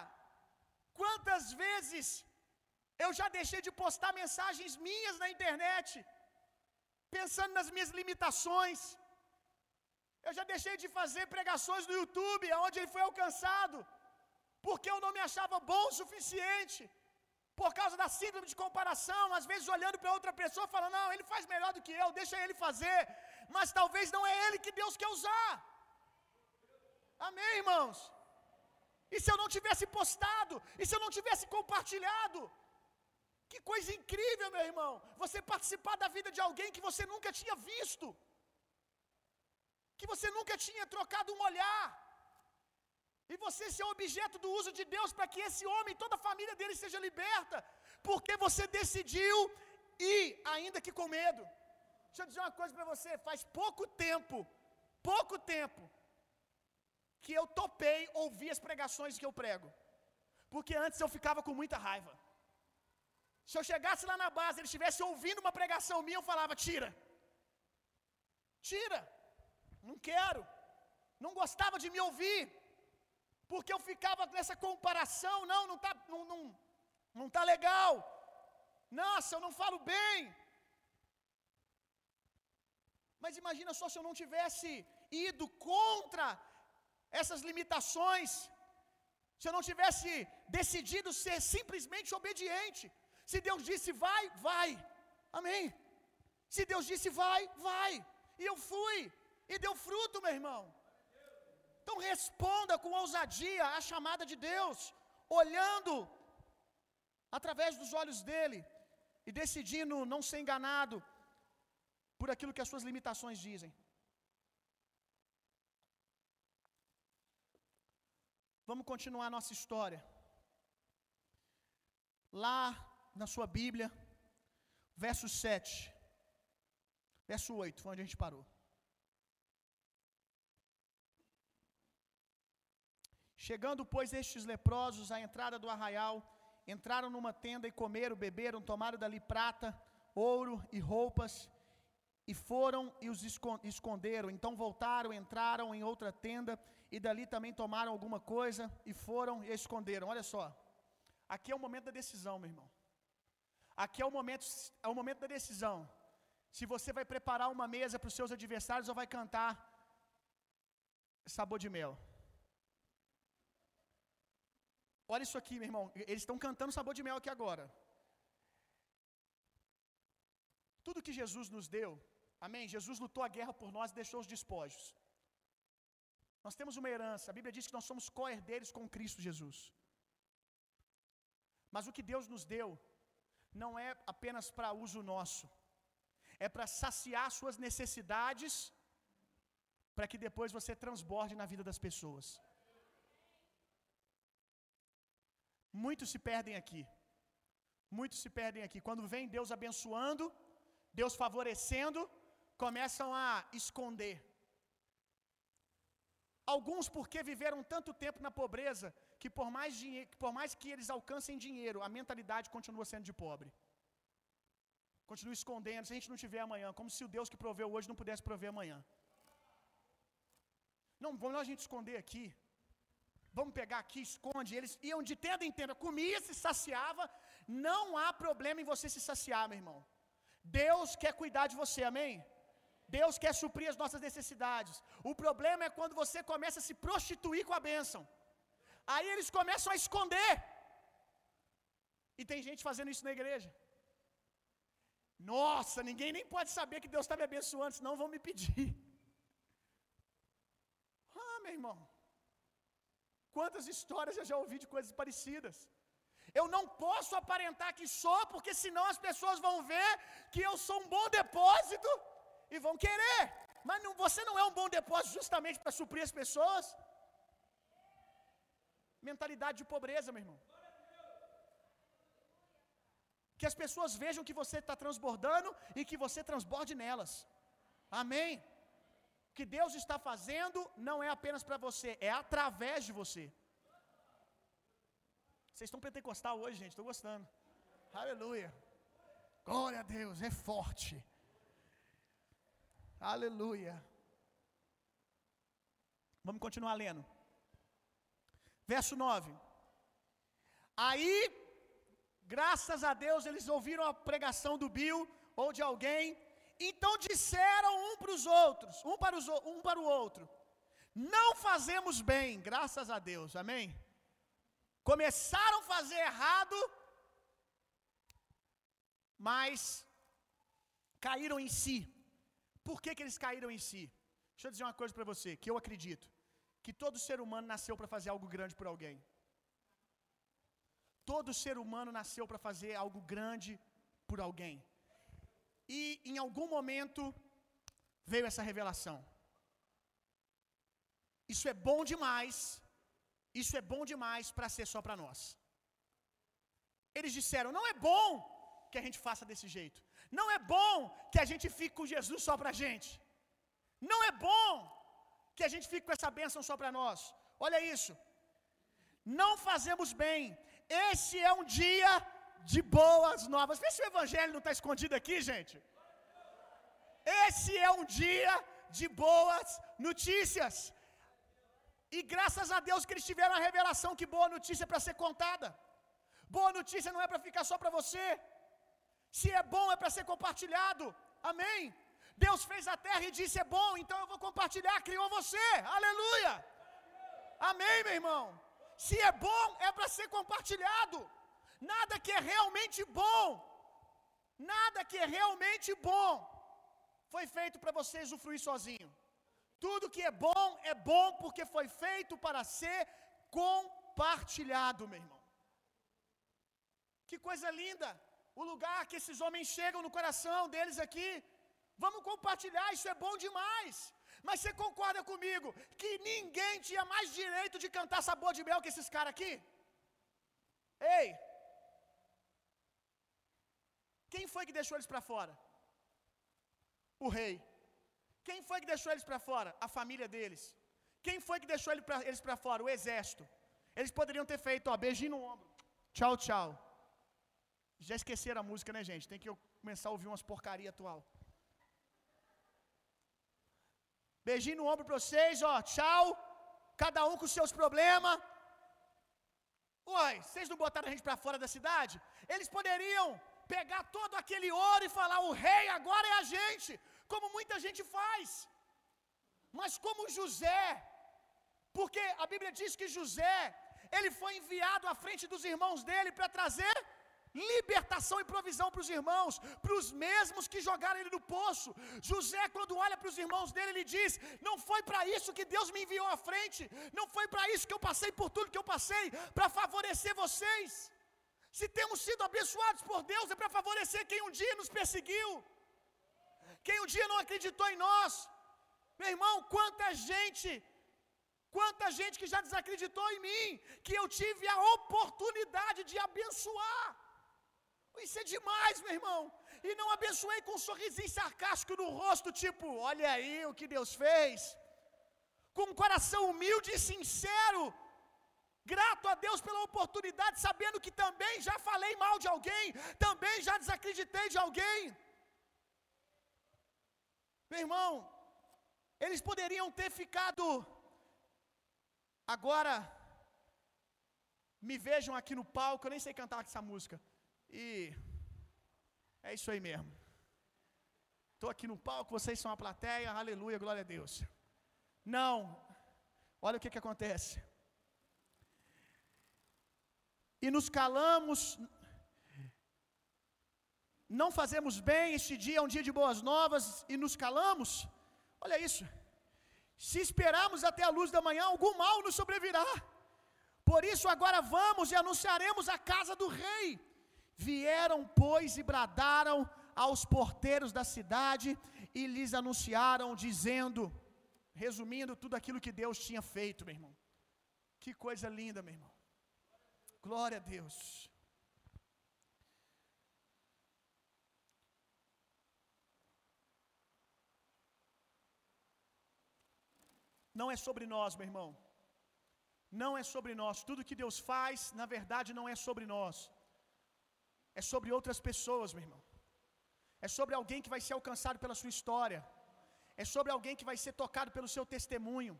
Speaker 1: quantas vezes eu já deixei de postar mensagens minhas na internet, pensando nas minhas limitações. Eu já deixei de fazer pregações no YouTube, aonde ele foi alcançado porque eu não me achava bom o suficiente, por causa da síndrome de comparação, às vezes olhando para outra pessoa, falando: não, ele faz melhor do que eu, deixa ele fazer, mas talvez não é ele que Deus quer usar. Amém, irmãos? E se eu não tivesse postado, e se eu não tivesse compartilhado? Que coisa incrível, meu irmão, você participar da vida de alguém que você nunca tinha visto, que você nunca tinha trocado um olhar. E você ser objeto do uso de Deus para que esse homem e toda a família dele seja liberta, porque você decidiu ir, ainda que com medo. Deixa eu dizer uma coisa para você: faz pouco tempo, pouco tempo, que eu topei ouvir as pregações que eu prego, porque antes eu ficava com muita raiva. Se eu chegasse lá na base, ele estivesse ouvindo uma pregação minha, eu falava: tira, tira, não quero, não gostava de me ouvir porque eu ficava nessa comparação, não, não tá, não, não, não tá legal. Nossa, eu não falo bem. Mas imagina só se eu não tivesse ido contra essas limitações, se eu não tivesse decidido ser simplesmente obediente. Se Deus disse vai, vai. Amém. Se Deus disse vai, vai. E eu fui. E deu fruto, meu irmão. Então responda com ousadia à chamada de Deus, olhando através dos olhos dele e decidindo não ser enganado por aquilo que as suas limitações dizem. Vamos continuar nossa história. Lá na sua Bíblia, verso 7, verso 8, foi onde a gente parou. Chegando, pois, estes leprosos à entrada do arraial, entraram numa tenda e comeram, beberam, tomaram dali prata, ouro e roupas, e foram e os esconderam. Então voltaram, entraram em outra tenda, e dali também tomaram alguma coisa, e foram e esconderam. Olha só, aqui é o momento da decisão, meu irmão. Aqui é o momento, é o momento da decisão. Se você vai preparar uma mesa para os seus adversários ou vai cantar sabor de mel. Olha isso aqui, meu irmão. Eles estão cantando sabor de mel aqui agora. Tudo que Jesus nos deu, amém? Jesus lutou a guerra por nós e deixou os despojos. Nós temos uma herança. A Bíblia diz que nós somos co-herdeiros com Cristo Jesus. Mas o que Deus nos deu não é apenas para uso nosso, é para saciar suas necessidades, para que depois você transborde na vida das pessoas. Muitos se perdem aqui. Muitos se perdem aqui. Quando vem Deus abençoando, Deus favorecendo, começam a esconder. Alguns porque viveram tanto tempo na pobreza que por mais, por mais que eles alcancem dinheiro, a mentalidade continua sendo de pobre. Continua escondendo, se a gente não tiver amanhã, como se o Deus que proveu hoje não pudesse prover amanhã. Não, vamos a gente esconder aqui. Vamos pegar aqui, esconde. Eles iam de tenda em tenda, comia, se saciava. Não há problema em você se saciar, meu irmão. Deus quer cuidar de você, amém? Deus quer suprir as nossas necessidades. O problema é quando você começa a se prostituir com a bênção. Aí eles começam a esconder. E tem gente fazendo isso na igreja. Nossa, ninguém nem pode saber que Deus está me abençoando, senão vão me pedir. Ah, meu irmão. Quantas histórias eu já ouvi de coisas parecidas. Eu não posso aparentar que sou, porque senão as pessoas vão ver que eu sou um bom depósito e vão querer. mas não, você não é um bom depósito justamente para suprir as pessoas. Mentalidade de pobreza, meu irmão. Que as pessoas vejam que você está transbordando e que você transborde nelas. Amém. O que Deus está fazendo não é apenas para você, é através de você. Vocês estão pentecostal hoje, gente, estou gostando. Aleluia. Glória a Deus, é forte. Aleluia. Vamos continuar lendo. Verso 9. Aí, graças a Deus, eles ouviram a pregação do Bill ou de alguém, então disseram um para os outros, um para, os, um para o outro: Não fazemos bem, graças a Deus, amém? Começaram a fazer errado, mas caíram em si. Por que, que eles caíram em si? Deixa eu dizer uma coisa para você, que eu acredito que todo ser humano nasceu para fazer algo grande por alguém. Todo ser humano nasceu para fazer algo grande por alguém. E em algum momento veio essa revelação. Isso é bom demais. Isso é bom demais para ser só para nós. Eles disseram: não é bom que a gente faça desse jeito. Não é bom que a gente fique com Jesus só para a gente. Não é bom que a gente fique com essa bênção só para nós. Olha isso. Não fazemos bem. Esse é um dia de boas novas. Vê se o evangelho não está escondido aqui, gente. Esse é um dia de boas notícias. E graças a Deus que eles tiveram a revelação que boa notícia é para ser contada. Boa notícia não é para ficar só para você. Se é bom é para ser compartilhado. Amém. Deus fez a terra e disse: é bom, então eu vou compartilhar. Criou você, aleluia. Amém, meu irmão. Se é bom, é para ser compartilhado. Nada que é realmente bom, nada que é realmente bom, foi feito para você usufruir sozinho. Tudo que é bom, é bom porque foi feito para ser compartilhado, meu irmão. Que coisa linda! O lugar que esses homens chegam no coração deles aqui, Vamos compartilhar, isso é bom demais. Mas você concorda comigo que ninguém tinha mais direito de cantar sabor de mel que esses caras aqui? Ei! Quem foi que deixou eles para fora? O rei. Quem foi que deixou eles para fora? A família deles. Quem foi que deixou eles para fora? O exército. Eles poderiam ter feito, ó, beijinho no ombro. Tchau, tchau. Já esqueceram a música, né, gente? Tem que começar a ouvir umas porcaria atual. Beijinho no ombro para vocês, ó, tchau. Cada um com seus problemas. Uai, vocês não botaram a gente para fora da cidade? Eles poderiam pegar todo aquele ouro e falar: o rei agora é a gente, como muita gente faz. Mas como José, porque a Bíblia diz que José, ele foi enviado à frente dos irmãos dele para trazer libertação e provisão para os irmãos, para os mesmos que jogaram ele no poço. José, quando olha para os irmãos dele, ele diz: Não foi para isso que Deus me enviou à frente, não foi para isso que eu passei por tudo que eu passei, para favorecer vocês. Se temos sido abençoados por Deus, é para favorecer quem um dia nos perseguiu, quem um dia não acreditou em nós. Meu irmão, quanta gente Quanta gente que já desacreditou em mim, que eu tive a oportunidade de abençoar. Isso é demais, meu irmão. E não abençoei com um sorrisinho sarcástico no rosto, tipo, olha aí o que Deus fez. Com um coração humilde e sincero, grato a Deus pela oportunidade, sabendo que também já falei mal de alguém, também já desacreditei de alguém. Meu irmão, eles poderiam ter ficado. Agora, me vejam aqui no palco, eu nem sei cantar essa música. E é isso aí mesmo. Estou aqui no palco, vocês são a plateia, aleluia, glória a Deus. Não, olha o que, que acontece. E nos calamos, não fazemos bem, este dia é um dia de boas novas e nos calamos. Olha isso. Se esperarmos até a luz da manhã, algum mal nos sobrevirá. Por isso agora vamos e anunciaremos a casa do rei Vieram, pois, e bradaram aos porteiros da cidade e lhes anunciaram, dizendo, resumindo tudo aquilo que Deus tinha feito, meu irmão. Que coisa linda, meu irmão. Glória a Deus. Não é sobre nós, meu irmão. Não é sobre nós. Tudo que Deus faz, na verdade, não é sobre nós. É sobre outras pessoas, meu irmão. É sobre alguém que vai ser alcançado pela sua história. É sobre alguém que vai ser tocado pelo seu testemunho.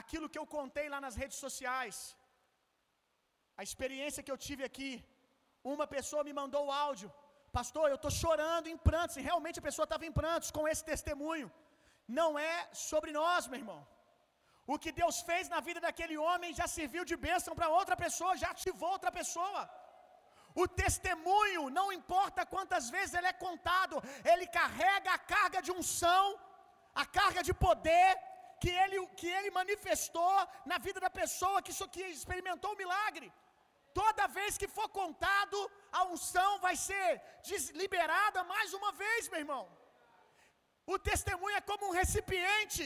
Speaker 1: Aquilo que eu contei lá nas redes sociais, a experiência que eu tive aqui, uma pessoa me mandou o áudio. Pastor, eu estou chorando em prantos. E realmente a pessoa estava em prantos com esse testemunho. Não é sobre nós, meu irmão. O que Deus fez na vida daquele homem já serviu de bênção para outra pessoa, já ativou outra pessoa. O testemunho, não importa quantas vezes ele é contado, ele carrega a carga de unção, a carga de poder que ele, que ele manifestou na vida da pessoa que, que experimentou o milagre. Toda vez que for contado, a unção vai ser liberada mais uma vez, meu irmão. O testemunho é como um recipiente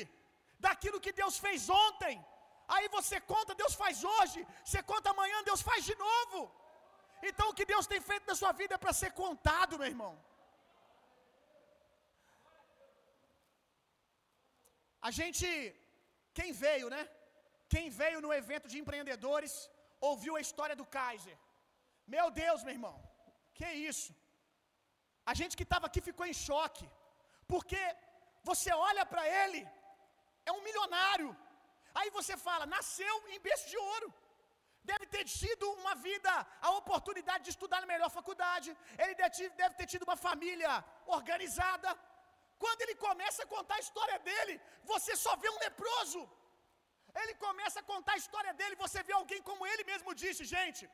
Speaker 1: daquilo que Deus fez ontem. Aí você conta, Deus faz hoje. Você conta amanhã, Deus faz de novo. Então o que Deus tem feito na sua vida é para ser contado, meu irmão. A gente, quem veio, né? Quem veio no evento de empreendedores, ouviu a história do Kaiser. Meu Deus, meu irmão, que isso? A gente que estava aqui ficou em choque, porque você olha para ele, é um milionário. Aí você fala, nasceu em berço de ouro. Deve ter tido uma vida, a oportunidade de estudar na melhor faculdade. Ele deve ter tido uma família organizada. Quando ele começa a contar a história dele, você só vê um leproso. Ele começa a contar a história dele, você vê alguém como ele mesmo disse, gente.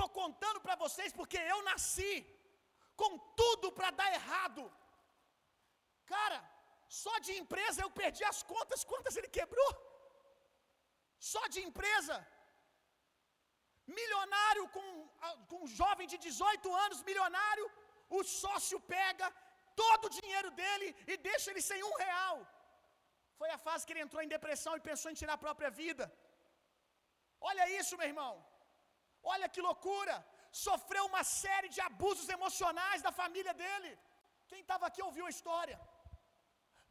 Speaker 1: Tô contando para vocês porque eu nasci com tudo para dar errado. Cara, só de empresa eu perdi as contas, quantas ele quebrou? Só de empresa. Milionário com, com um jovem de 18 anos, milionário, o sócio pega todo o dinheiro dele e deixa ele sem um real. Foi a fase que ele entrou em depressão e pensou em tirar a própria vida. Olha isso, meu irmão. Olha que loucura. Sofreu uma série de abusos emocionais da família dele. Quem estava aqui ouviu a história.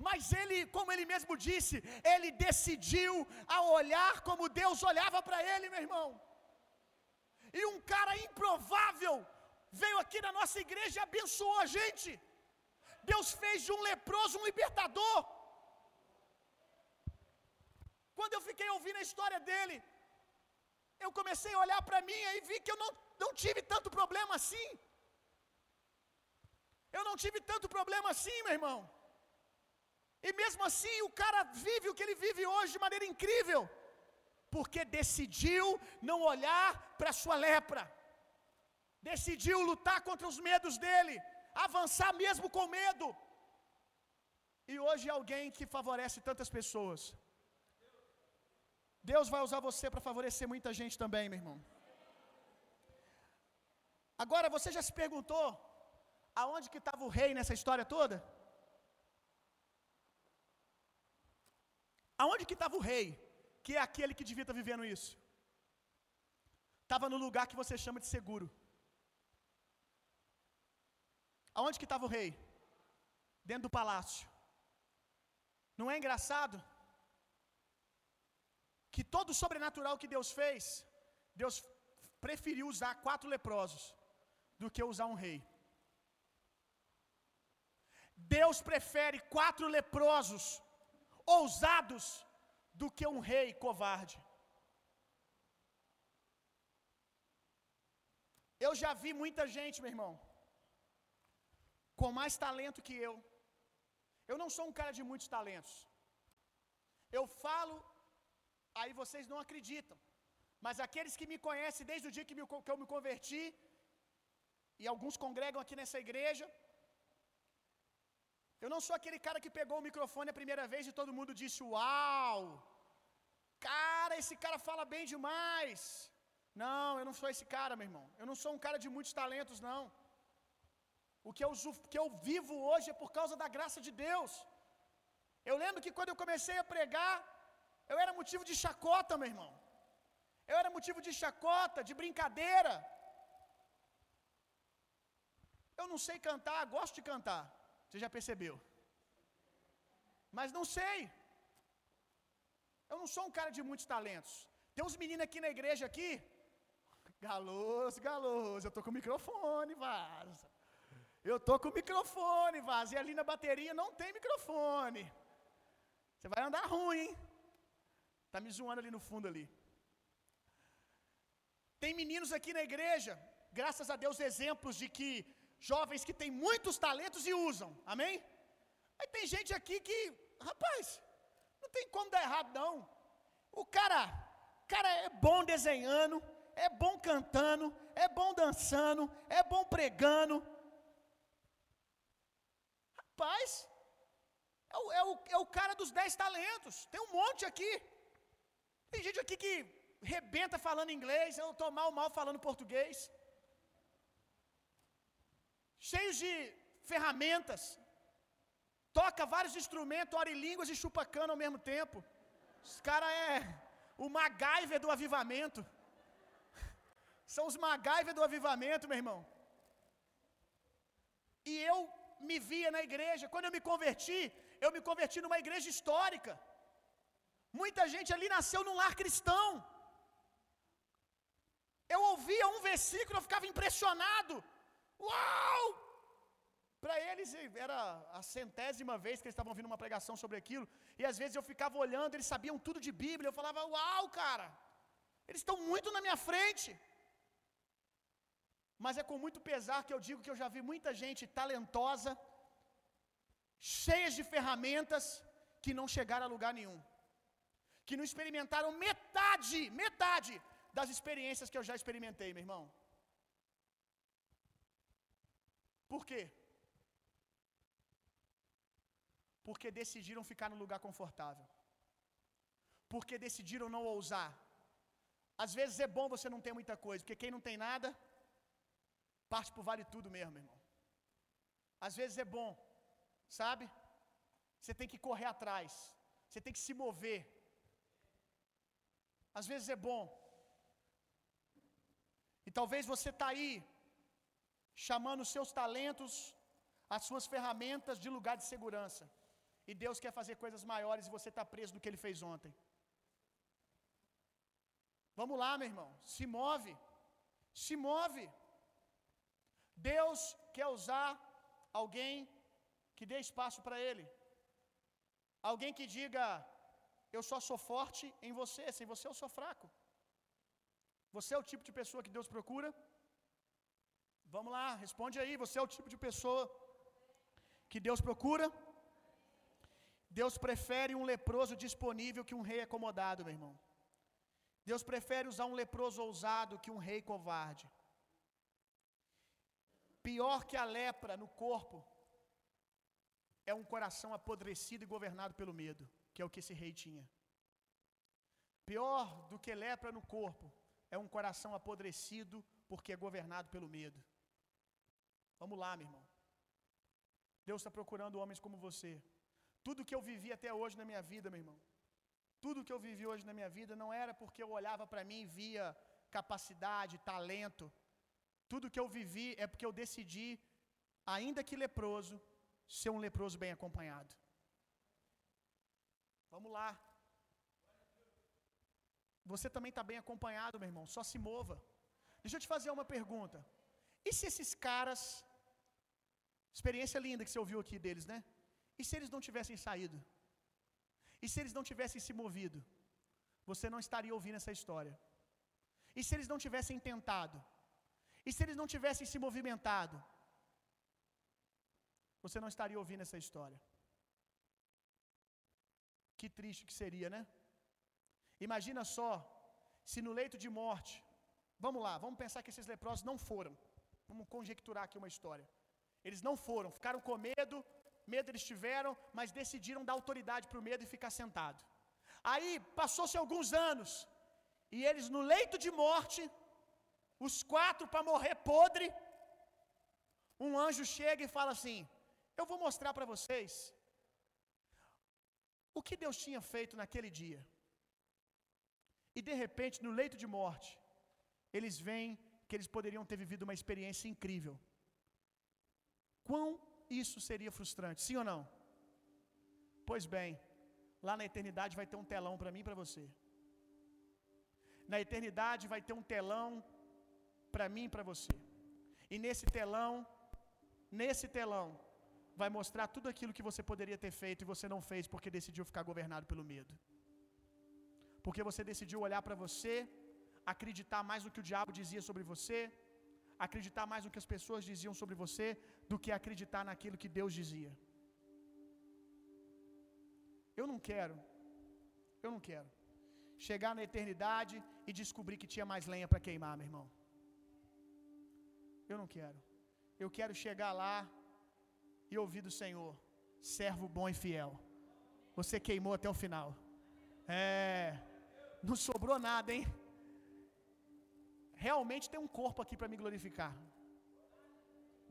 Speaker 1: Mas ele, como ele mesmo disse, ele decidiu a olhar como Deus olhava para ele, meu irmão. E um cara improvável veio aqui na nossa igreja e abençoou a gente. Deus fez de um leproso um libertador. Quando eu fiquei ouvindo a história dele, eu comecei a olhar para mim e vi que eu não, não tive tanto problema assim. Eu não tive tanto problema assim, meu irmão. E mesmo assim, o cara vive o que ele vive hoje de maneira incrível, porque decidiu não olhar para a sua lepra, decidiu lutar contra os medos dele, avançar mesmo com medo. E hoje é alguém que favorece tantas pessoas. Deus vai usar você para favorecer muita gente também, meu irmão. Agora, você já se perguntou aonde que estava o rei nessa história toda? Aonde que estava o rei, que é aquele que devia estar tá vivendo isso? Estava no lugar que você chama de seguro. Aonde que estava o rei? Dentro do palácio. Não é engraçado? Que todo o sobrenatural que Deus fez, Deus preferiu usar quatro leprosos do que usar um rei. Deus prefere quatro leprosos ousados do que um rei covarde. Eu já vi muita gente, meu irmão, com mais talento que eu. Eu não sou um cara de muitos talentos. Eu falo, aí vocês não acreditam. Mas aqueles que me conhecem desde o dia que, me, que eu me converti, e alguns congregam aqui nessa igreja, eu não sou aquele cara que pegou o microfone a primeira vez e todo mundo disse: Uau! Cara, esse cara fala bem demais. Não, eu não sou esse cara, meu irmão. Eu não sou um cara de muitos talentos, não. O que eu, que eu vivo hoje é por causa da graça de Deus. Eu lembro que quando eu comecei a pregar, eu era motivo de chacota, meu irmão. Eu era motivo de chacota, de brincadeira. Eu não sei cantar, gosto de cantar. Você já percebeu? Mas não sei. Eu não sou um cara de muitos talentos. Tem uns meninos aqui na igreja aqui. Galoso, galoso. Eu tô com o microfone, vaza. Eu tô com o microfone, vaza. E ali na bateria não tem microfone. Você vai andar ruim, hein? Tá me zoando ali no fundo ali. Tem meninos aqui na igreja, graças a Deus, exemplos de que jovens que têm muitos talentos e usam. Amém? Aí tem gente aqui que, rapaz, não tem como dar errado não. O cara, cara é bom desenhando, é bom cantando, é bom dançando, é bom pregando. É o, é o, é o cara dos dez talentos. Tem um monte aqui. Tem gente aqui que rebenta falando inglês, eu estou mal, mal falando português. Cheios de ferramentas. Toca vários instrumentos, ora em línguas e chupa cana ao mesmo tempo. Os cara é o MacGyver do avivamento. São os MacGyver do avivamento, meu irmão. E eu me via na igreja, quando eu me converti, eu me converti numa igreja histórica. Muita gente ali nasceu num lar cristão. Eu ouvia um versículo, eu ficava impressionado. Uau! Para eles era a centésima vez que eles estavam ouvindo uma pregação sobre aquilo, e às vezes eu ficava olhando, eles sabiam tudo de Bíblia, eu falava: "Uau, cara! Eles estão muito na minha frente". Mas é com muito pesar que eu digo que eu já vi muita gente talentosa, cheias de ferramentas, que não chegaram a lugar nenhum. Que não experimentaram metade, metade das experiências que eu já experimentei, meu irmão. Por quê? Porque decidiram ficar no lugar confortável. Porque decidiram não ousar. Às vezes é bom você não ter muita coisa, porque quem não tem nada, parte por vale tudo mesmo, irmão. Às vezes é bom, sabe? Você tem que correr atrás, você tem que se mover. Às vezes é bom. E talvez você está aí, chamando os seus talentos, as suas ferramentas de lugar de segurança. E Deus quer fazer coisas maiores e você está preso do que Ele fez ontem. Vamos lá, meu irmão. Se move. Se move. Deus quer usar alguém que dê espaço para Ele. Alguém que diga: Eu só sou forte em você, sem você eu sou fraco. Você é o tipo de pessoa que Deus procura? Vamos lá, responde aí. Você é o tipo de pessoa que Deus procura? Deus prefere um leproso disponível que um rei acomodado, meu irmão. Deus prefere usar um leproso ousado que um rei covarde. Pior que a lepra no corpo é um coração apodrecido e governado pelo medo, que é o que esse rei tinha. Pior do que lepra no corpo é um coração apodrecido porque é governado pelo medo. Vamos lá, meu irmão. Deus está procurando homens como você. Tudo que eu vivi até hoje na minha vida, meu irmão, tudo que eu vivi hoje na minha vida não era porque eu olhava para mim e via capacidade, talento. Tudo que eu vivi é porque eu decidi, ainda que leproso, ser um leproso bem acompanhado. Vamos lá. Você também está bem acompanhado, meu irmão. Só se mova. Deixa eu te fazer uma pergunta. E se esses caras. Experiência linda que você ouviu aqui deles, né? E se eles não tivessem saído? E se eles não tivessem se movido? Você não estaria ouvindo essa história. E se eles não tivessem tentado? E se eles não tivessem se movimentado? Você não estaria ouvindo essa história. Que triste que seria, né? Imagina só, se no leito de morte, vamos lá, vamos pensar que esses leprosos não foram. Vamos conjecturar aqui uma história. Eles não foram, ficaram com medo, medo eles tiveram, mas decidiram dar autoridade para o medo e ficar sentado. Aí passou-se alguns anos, e eles no leito de morte, os quatro para morrer podre, um anjo chega e fala assim: Eu vou mostrar para vocês o que Deus tinha feito naquele dia. E de repente, no leito de morte, eles veem que eles poderiam ter vivido uma experiência incrível. Quão isso seria frustrante, sim ou não? Pois bem, lá na eternidade vai ter um telão para mim e para você. Na eternidade vai ter um telão para mim e para você. E nesse telão, nesse telão, vai mostrar tudo aquilo que você poderia ter feito e você não fez porque decidiu ficar governado pelo medo. Porque você decidiu olhar para você, acreditar mais no que o diabo dizia sobre você, acreditar mais no que as pessoas diziam sobre você, do que acreditar naquilo que Deus dizia. Eu não quero, eu não quero chegar na eternidade e descobrir que tinha mais lenha para queimar, meu irmão. Eu não quero. Eu quero chegar lá e ouvir do Senhor: servo bom e fiel. Você queimou até o final. É, não sobrou nada, hein? Realmente tem um corpo aqui para me glorificar.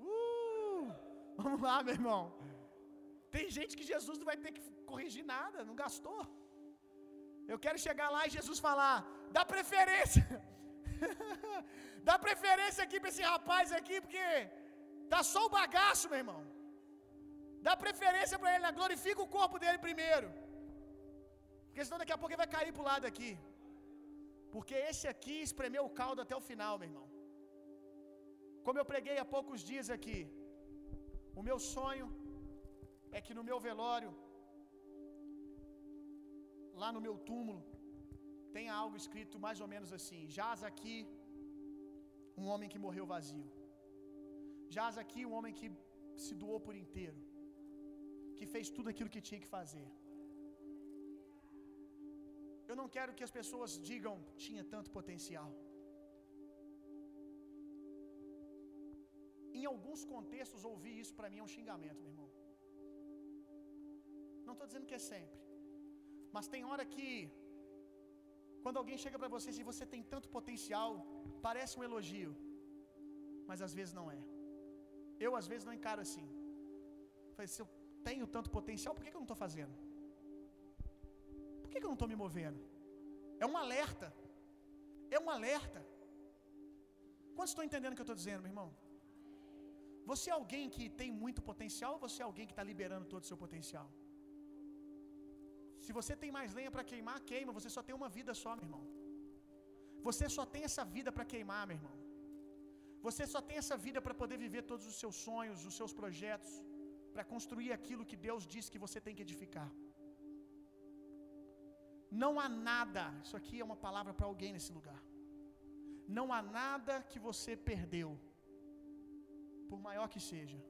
Speaker 1: Uh, vamos lá, meu irmão. Tem gente que Jesus não vai ter que corrigir nada, não gastou. Eu quero chegar lá e Jesus falar: dá preferência. dá preferência aqui para esse rapaz aqui, porque tá só o bagaço, meu irmão. Dá preferência para ele, né? glorifica o corpo dele primeiro. Porque senão daqui a pouco ele vai cair pro lado aqui. Porque esse aqui espremeu o caldo até o final, meu irmão. Como eu preguei há poucos dias aqui, o meu sonho é que no meu velório, lá no meu túmulo, tenha algo escrito mais ou menos assim: Jaz aqui um homem que morreu vazio. Jaz aqui um homem que se doou por inteiro, que fez tudo aquilo que tinha que fazer. Eu não quero que as pessoas digam tinha tanto potencial. Em alguns contextos, ouvir isso para mim é um xingamento, meu irmão. Não estou dizendo que é sempre. Mas tem hora que, quando alguém chega para você e diz, você tem tanto potencial, parece um elogio, mas às vezes não é. Eu, às vezes, não encaro assim. Falei, se eu tenho tanto potencial, por que, que eu não estou fazendo? Por que, que eu não estou me movendo? É um alerta. É um alerta. Quantos estão entendendo o que eu estou dizendo, meu irmão? Você é alguém que tem muito potencial ou você é alguém que está liberando todo o seu potencial? Se você tem mais lenha para queimar, queima. Você só tem uma vida só, meu irmão. Você só tem essa vida para queimar, meu irmão. Você só tem essa vida para poder viver todos os seus sonhos, os seus projetos, para construir aquilo que Deus disse que você tem que edificar. Não há nada, isso aqui é uma palavra para alguém nesse lugar. Não há nada que você perdeu, por maior que seja,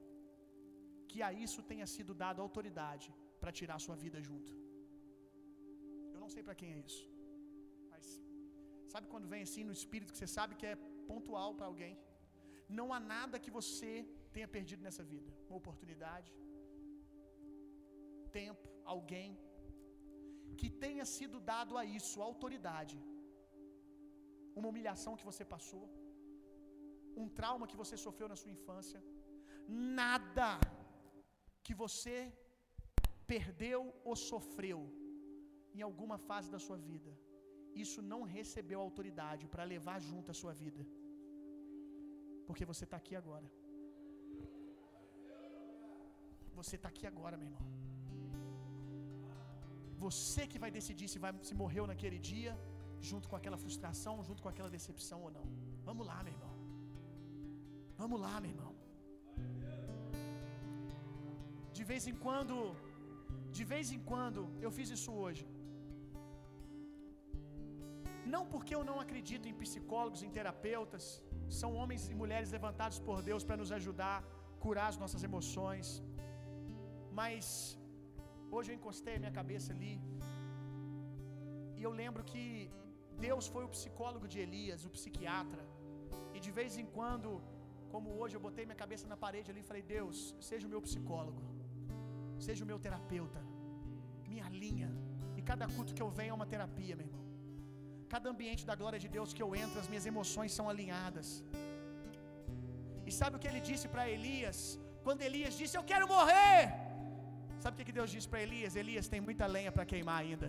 Speaker 1: que a isso tenha sido dado autoridade para tirar sua vida junto. Não sei para quem é isso, mas sabe quando vem assim no espírito que você sabe que é pontual para alguém? Não há nada que você tenha perdido nessa vida. Uma oportunidade, tempo, alguém que tenha sido dado a isso autoridade. Uma humilhação que você passou, um trauma que você sofreu na sua infância, nada que você perdeu ou sofreu em alguma fase da sua vida, isso não recebeu autoridade para levar junto a sua vida, porque você está aqui agora. Você está aqui agora, meu irmão. Você que vai decidir se vai se morreu naquele dia, junto com aquela frustração, junto com aquela decepção ou não. Vamos lá, meu irmão. Vamos lá, meu irmão. De vez em quando, de vez em quando, eu fiz isso hoje. Não porque eu não acredito em psicólogos, em terapeutas, são homens e mulheres levantados por Deus para nos ajudar a curar as nossas emoções. Mas Hoje eu encostei a minha cabeça ali. E eu lembro que Deus foi o psicólogo de Elias, o psiquiatra. E de vez em quando, como hoje, eu botei minha cabeça na parede ali e falei: Deus, seja o meu psicólogo, seja o meu terapeuta, minha linha. E cada culto que eu venho é uma terapia, meu irmão. Cada ambiente da glória de Deus que eu entro, as minhas emoções são alinhadas. E sabe o que ele disse para Elias? Quando Elias disse: Eu quero morrer. Sabe o que Deus disse para Elias? Elias tem muita lenha para queimar ainda.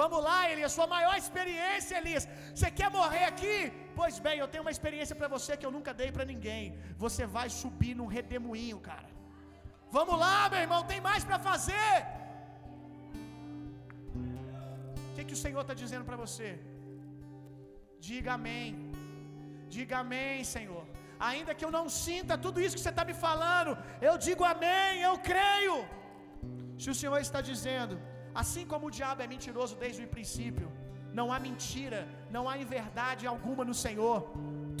Speaker 1: Vamos lá, Elias, sua maior experiência, Elias. Você quer morrer aqui? Pois bem, eu tenho uma experiência para você que eu nunca dei para ninguém. Você vai subir num redemoinho, cara. Vamos lá, meu irmão, tem mais para fazer. O Senhor está dizendo para você? Diga amém. Diga amém, Senhor. Ainda que eu não sinta tudo isso que você está me falando, eu digo amém, eu creio. Se o Senhor está dizendo, assim como o diabo é mentiroso desde o princípio, não há mentira, não há inverdade alguma no Senhor.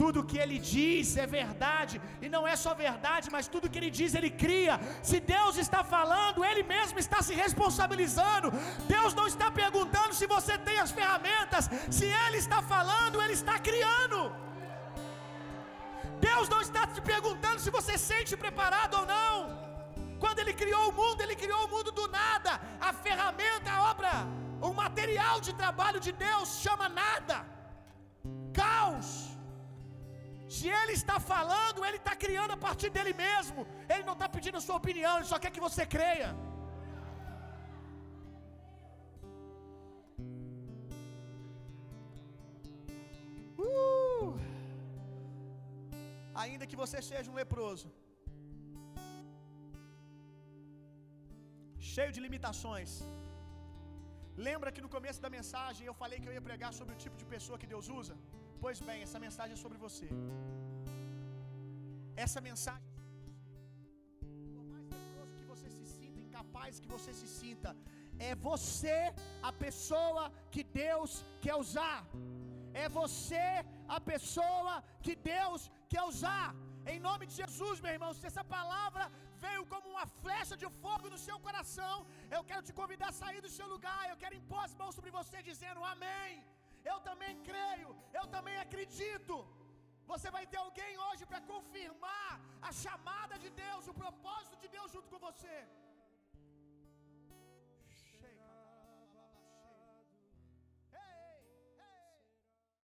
Speaker 1: Tudo que ele diz é verdade, e não é só verdade, mas tudo que ele diz ele cria. Se Deus está falando, ele mesmo está se responsabilizando. Deus não está perguntando se você tem as ferramentas, se ele está falando, ele está criando. Deus não está te perguntando se você sente preparado ou não. Quando Ele criou o mundo, Ele criou o mundo do nada. A ferramenta, a obra, o material de trabalho de Deus chama nada, caos. Se Ele está falando, Ele está criando a partir dele mesmo. Ele não está pedindo a sua opinião, Ele só quer que você creia. Uh! Ainda que você seja um leproso, cheio de limitações. Lembra que no começo da mensagem eu falei que eu ia pregar sobre o tipo de pessoa que Deus usa? Pois bem, essa mensagem é sobre você. Essa mensagem por mais leproso que você se sinta, incapaz que você se sinta, é você a pessoa que Deus quer usar. É você a pessoa que Deus quer usar. Em nome de Jesus, meu irmão, se essa palavra veio como uma flecha de fogo no seu coração, eu quero te convidar a sair do seu lugar. Eu quero impor as mãos sobre você, dizendo Amém. Eu também creio, eu também acredito. Você vai ter alguém hoje para confirmar a chamada de Deus, o propósito de Deus junto com você.